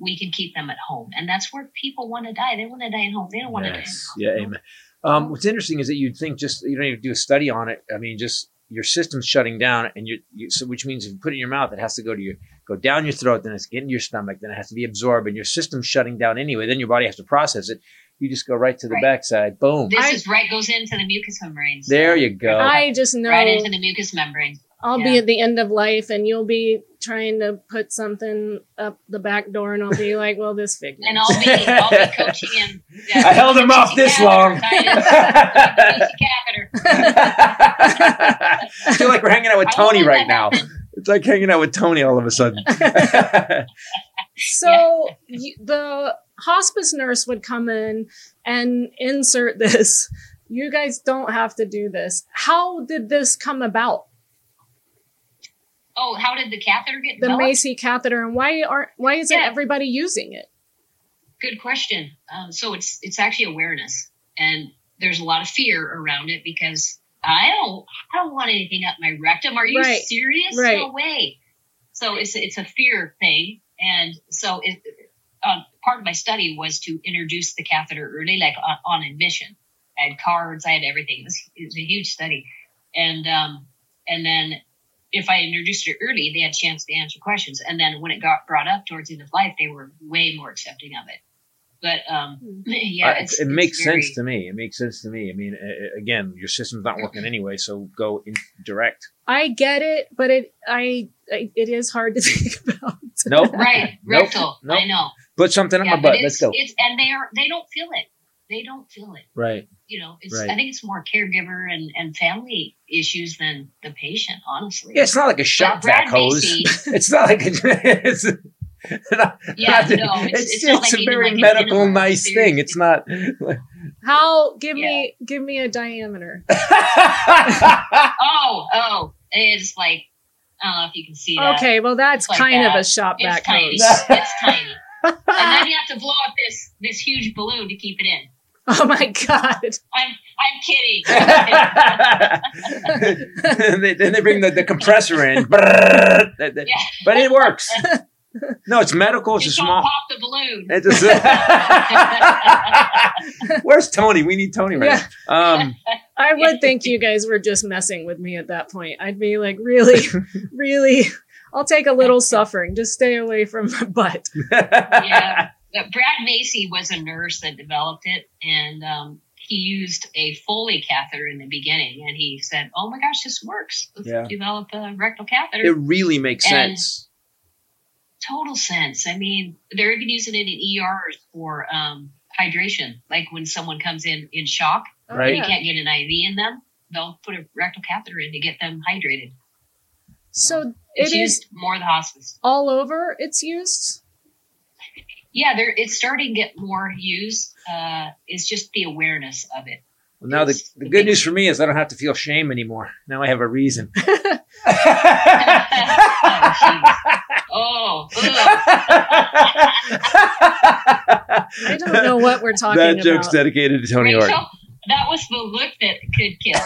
We can keep them at home, and that's where people want to die. They want to die at home. They don't want to die. At home. Yeah. Amen. Um, what's interesting is that you'd think just you don't even do a study on it. I mean, just your system's shutting down, and you, you so which means if you put it in your mouth, it has to go to your go down your throat, then it's getting to your stomach, then it has to be absorbed, and your system's shutting down anyway. Then your body has to process it. You just go right to the Right. backside. Boom. This I- is right goes into the mucous membranes. There you go. i just know Right into the mucous membrane. I'll be at the end of life and you'll be trying to put something up the back door and I'll be like, well, this figure. And I'll be I'll be coaching him. yeah, I held him off this long. I feel like we're hanging out with Tony right now. It's like hanging out with Tony all of a sudden. so you, the hospice nurse would come in and insert this. You guys don't have to do this. How did this come about? Oh, how did the catheter get The developed? Macy catheter and why aren't why isn't Yeah. everybody using it? Good question. Um, so it's it's actually awareness, and there's a lot of fear around it because I don't I don't want anything up my rectum. Are you Right. serious? Right. No way. So it's it's a fear thing, and so it, uh, part of my study was to introduce the catheter early, like on, on admission. I had cards, I had everything. It was, it was a huge study, and um, and then if I introduced it early, they had a chance to answer questions. And then when it got brought up towards the end of life, they were way more accepting of it. But um, yeah, I- it's, it it's makes very- sense to me. It makes sense to me. I mean, uh, again, your system's not working anyway, so go in direct. I get it, but it I, I it is hard to think about. Nope. Right, Nope. rectal. Nope. I know. Put something on Yeah, my butt. it's, Let's go. it's and they are they don't feel it. They don't feel it. Right. You know, it's Right. I think it's more caregiver and, and family issues than the patient, honestly. Yeah, it's not like a shop But Brad vac hose. It's not like a, it's. Not, Yeah, not- no, it's- it's, it's not it's like a very like medical, enema, nice thing. It's not. How give me give me a diameter. Oh, oh, it's like I don't know if you can see that. Okay, well that's It's like kind of a shop It's back tiny. hose. it's tiny. And then you have to blow up this this huge balloon to keep it in. Oh my god. I'm I'm kidding. and they, then they bring the, the compressor in, but it works. No, it's medical. It's a Just don't small. pop the balloon. It's a, Where's Tony? We need Tony right Yeah. now. Um, I would think you guys were just messing with me at that point. I'd be like, really, really, I'll take a little suffering. Just stay away from my butt. yeah. But Brad Macy was a nurse that developed it, and um, he used a Foley catheter in the beginning, and he said, "Oh my gosh, this works. Let's Yeah. develop a rectal catheter." it really makes And- sense. Total sense. I mean, they're even using it in ERs for um, hydration. Like when someone comes in in shock, Right. and you Oh, can't get an IV in them, they'll put a rectal catheter in to get them hydrated. So It's it is used more in the hospice. all over. It's used. Yeah, there it's starting to get more used. Uh, it's just the awareness of it. Well, now the, the good news for me is I don't have to feel shame anymore. Now I have a reason. oh, ugh. I don't know what we're talking about. that about. joke's dedicated to Tony Rachel, Horton. that was the look that could kill.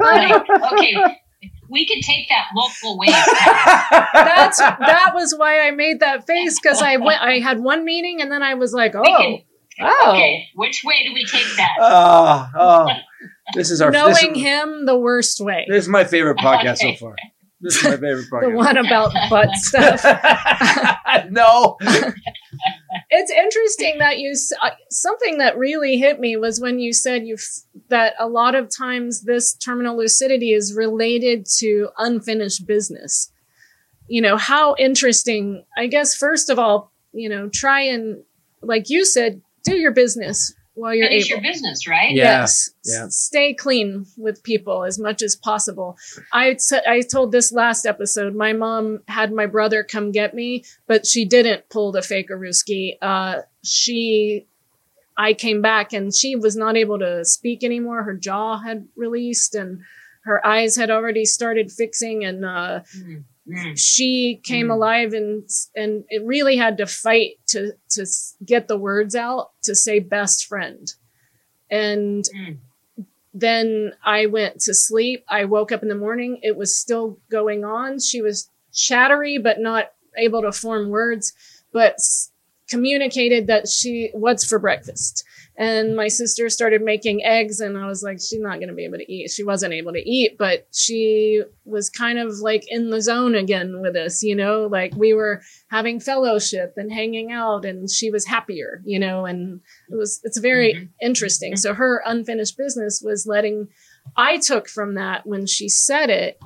Like, okay, we could take that multiple ways. That's that was why I made that face because I went. I had one meeting and then I was like, oh, can- oh. Okay, which way do we take that? oh, oh, this is our knowing is, him the worst way. This is my favorite podcast Okay. so far. This is my favorite part. The one about butt stuff. no. It's interesting that you uh, something that really hit me was when you said you that a lot of times this terminal lucidity is related to unfinished business. You know, how interesting. I guess first of all, you know, try and like you said, do your business while you're Finish able. your business, right? Yeah. Yes. yeah. Stay clean with people as much as possible. I t- I told this last episode, my mom had my brother come get me, but she didn't pull the fake Aruski. Uh, she, I came back and she was not able to speak anymore. Her jaw had released and her eyes had already started fixing and, uh, Mm, mm. she came Mm. alive and and it really had to fight to to get the words out to say best friend and Mm. then i went to sleep i woke up in the morning it was still going on she was chattery but not able to form words but communicated that she what's for breakfast and my sister started making eggs and i was like she's not going to be able to eat. She wasn't able to eat but she was kind of like in the zone again with us you know? Like we were having fellowship and hanging out and she was happier you know? And it was it's very Mhm. interesting. So her unfinished business was letting i took from that when she said it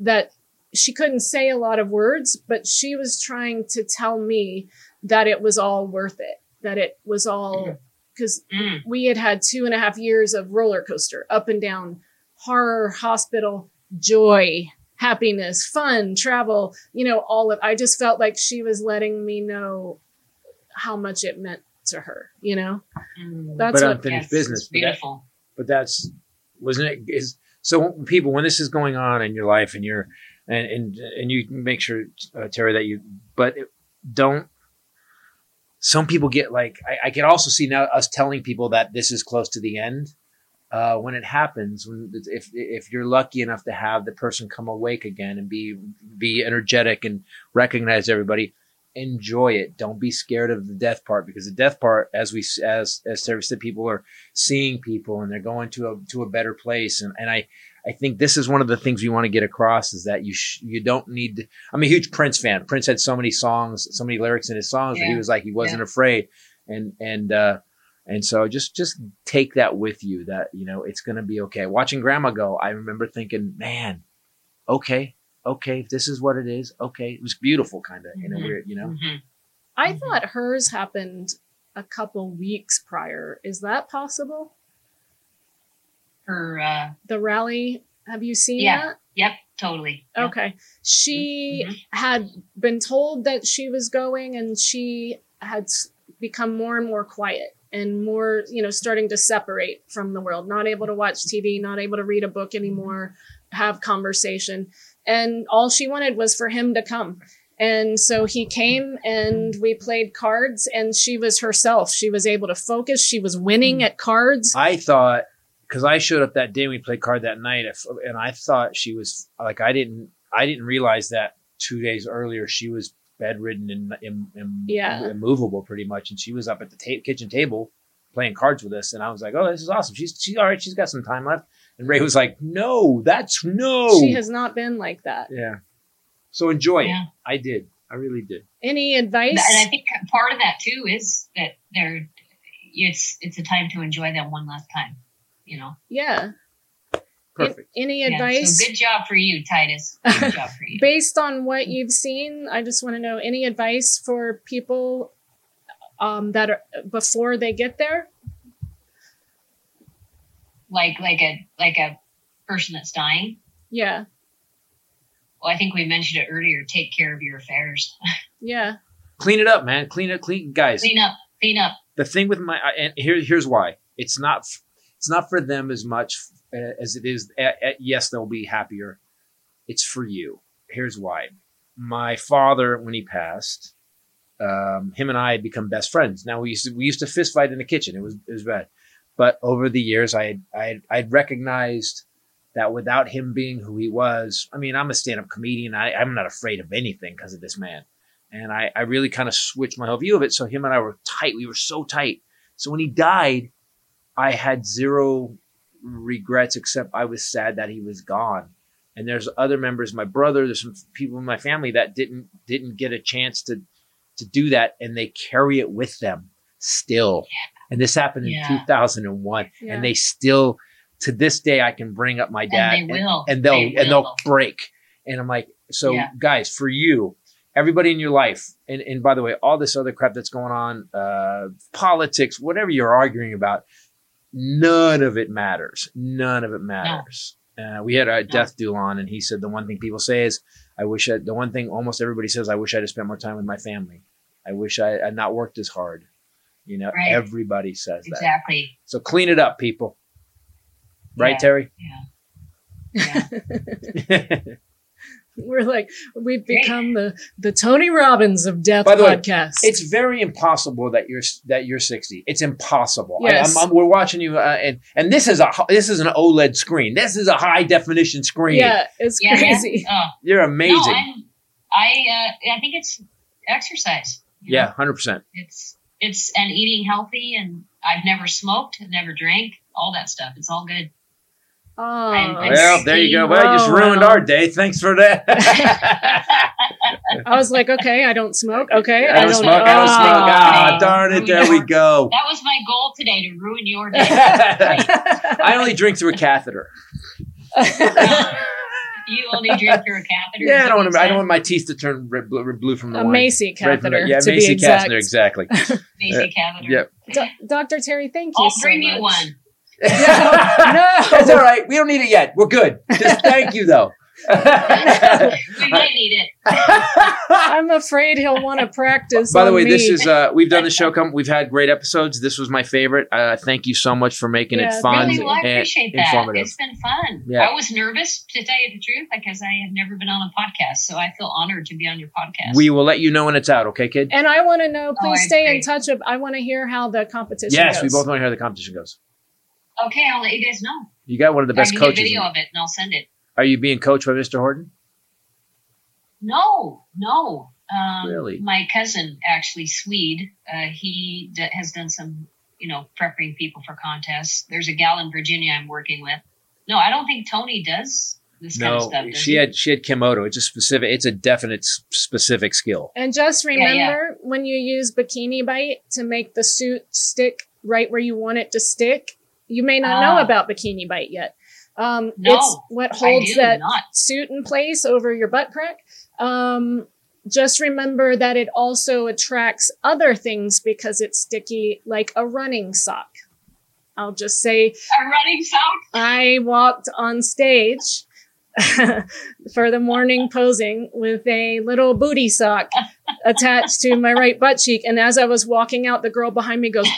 that she couldn't say a lot of words but she was trying to tell me that it was all worth it that it was all because Mm. we had had two and a half years of roller coaster up and down horror hospital joy happiness fun travel you know all of i just felt like she was letting me know how much it meant to her you know Mm. that's but what unfinished Yes, business. it's But, that, beautiful. but that's wasn't it? Is so people when this is going on in your life and you're and and and you make sure uh, Teri that you but it, don't. Some people get like I, I can also see now us telling people that this is close to the end. Uh, when it happens, when if if you're lucky enough to have the person come awake again and be be energetic and recognize everybody, enjoy it. Don't be scared of the death part because the death part, as we as as Teri said, people are seeing people and they're going to a to a better place. And and I I think this is one of the things we want to get across is that you sh- you don't need. To, I'm a huge Prince fan. Prince had so many songs, so many lyrics in his songs that he was like he wasn't afraid. And and uh, and so just just take that with you that you know it's going to be okay. Watching Grandma go, I remember thinking, man, okay, okay, if this is what it is. Okay, it was beautiful, kind of in a Mhm. weird, you know. Mhm. i Mhm. thought hers happened a couple weeks prior is that possible Her, uh, the rally have you seen Yeah. that yep, totally. Yep. Okay. She Mhm. had been told that she was going and she had become more and more quiet and more, you know, starting to separate from the world, not able to watch TV, not able to read a book anymore, have conversation. And all she wanted was for him to come. And so he came and we played cards and she was herself. She was able to focus. She was winning at cards. I thought because I showed up that day and we played card that night, and I thought she was like I didn't I didn't realize that two days earlier she was bedridden and, and, and Yeah. immovable pretty much, and she was up at the ta- kitchen table playing cards with us, and I was like, oh, this is awesome. She's she's all right. She's got some time left. And Ray was like, no, that's no. She has not been like that. yeah. So enjoy Yeah. it. I did. I really did. Any advice? And I think part of that too is that they're, it's, it's a time to enjoy them one last time, you know? yeah. Perfect. A- any Yeah, advice? So good job for you, Titus. Good job for you. Based on what you've seen, I just want to know any advice for people um, that are before they get there. Like, like a, like a person that's dying. Yeah, Well, I think we mentioned it earlier. Take care of your affairs. yeah, Clean it up, man. Clean it. Clean, guys. Clean up, clean up. the thing with my and here here's why it's not It's not for them as much uh, as it is. Uh, uh, yes, they'll be happier. It's for you. Here's why. My father, when he passed, um, him and I had become best friends. Now we used to we used to fist fight in the kitchen. It was it was bad, but over the years, I had, I had, I'd recognized that without him being who he was, I mean, I'm a stand up comedian. I, I'm not afraid of anything because of this man. And I, I really kind of switched my whole view of it. So him and I were tight. We were so tight. So when he died, I had zero regrets except I was sad that he was gone. And there's other members, my brother, there's some people in my family that didn't didn't get a chance to to do that and they carry it with them still. And this happened in Yeah. 2001 Yeah. and they still to this day I can bring up my dad And they will. and they'll They and they'll will. break. And I'm like, so Yeah. guys, for you, everybody in your life, and, and by the way, all this other crap that's going on, uh, politics, whatever you're arguing about, none of it matters. None of it matters. Uh, we had a death doula on, and he said the one thing people say is, "I wish I." The one thing almost everybody says, "I wish I'd have spent more time with my family. I wish I had not worked as hard." You know, Right. everybody says that. Exactly. So clean it up, people. Right, Yeah. Teri? Yeah. Yeah. We're like we've become the the Tony Robbins of death By the way, podcast. it's very impossible that you're that you're 60. It's impossible. Yes. I'm, I'm- we're watching you, uh, and and this is a this is an OLED screen. This is a high definition screen. yeah, it's Yeah, yeah. crazy. Oh, You're amazing. No, I'm, I uh, I think it's exercise. yeah, hundred percent. It's it's and eating healthy and I've never smoked, never drank, all that stuff. It's all good. Oh, I Well, there you go. Well, you just Oh, ruined wow. our day. Thanks for that. I was like, okay, I don't smoke. Okay, I I don't don't smoke. I don't smoke. Ah. Ah, darn it. There we go. That was my goal today to ruin your day. I only drink through a catheter. you only drink through a catheter. Yeah, I don't want you I don't want my teeth to turn red, blue, red blue from the a wine. Macy Red from the- catheter, yeah, to Macy be exact. catheter, exactly. Macy catheter. Yep. Do- Dr. Teri, thank you I'll so bring much. you one. No. That's all right. We don't need it yet. We're good. Just thank you, though. We might need it. I'm afraid he'll want to practice. By the on way, this is uh, we've done the show. Come, we've had great episodes. This was my favorite. Uh, thank you so much for making Yeah, it fun Really, well, I and appreciate that. informative. It's been fun. Yeah. I was nervous to tell you the truth because I have never been on a podcast, so I feel honored to be on your podcast. We will let you know when it's out. Okay, kid. And I want to know. Oh, Please I stay in touch. Of, I want to hear how the competition. Goes. Yes, we both want to hear how the competition goes. Okay, I'll let you guys know. You got one of the I best can get coaches. video of it and I'll send it. Are you being coached by Mr. Horton? No, no. Um, Really? My cousin, actually, Swede, uh, he d- has done some, you know, prepping people for contests. There's a gal in Virginia I'm working with. No, I don't think Tony does this kind of stuff. Does she he? had she had Kimoto. It's a specific. It's a definite s- specific skill. And just Yeah, yeah. remember when you use Bikini Bite to make the suit stick right where you want it to stick. You may not know Ah. about Bikini Bite yet. Um, No, it's what holds that not. suit in place over your butt crack. Um, just remember that it also attracts other things because it's sticky, like a running sock. I'll just say A running sock? I walked on stage for the morning posing with a little booty sock attached to my right butt cheek. And as I was walking out, the girl behind me goes,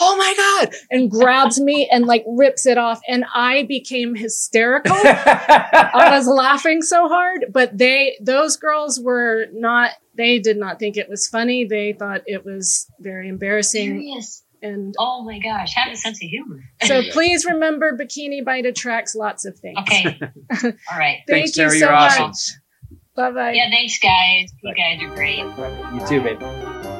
Oh my God, and grabs me and like rips it off. And I became hysterical. I was laughing so hard, but they, those girls were not, they did not think it was funny. They thought it was very embarrassing. Serious. And Oh my gosh, have a sense of humor. so please remember Bikini Bite attracts lots of things. Okay. All right. Thank Thanks, you Teri. so You're much. awesome. Bye bye. Yeah, thanks, guys. You guys are great. You too, baby.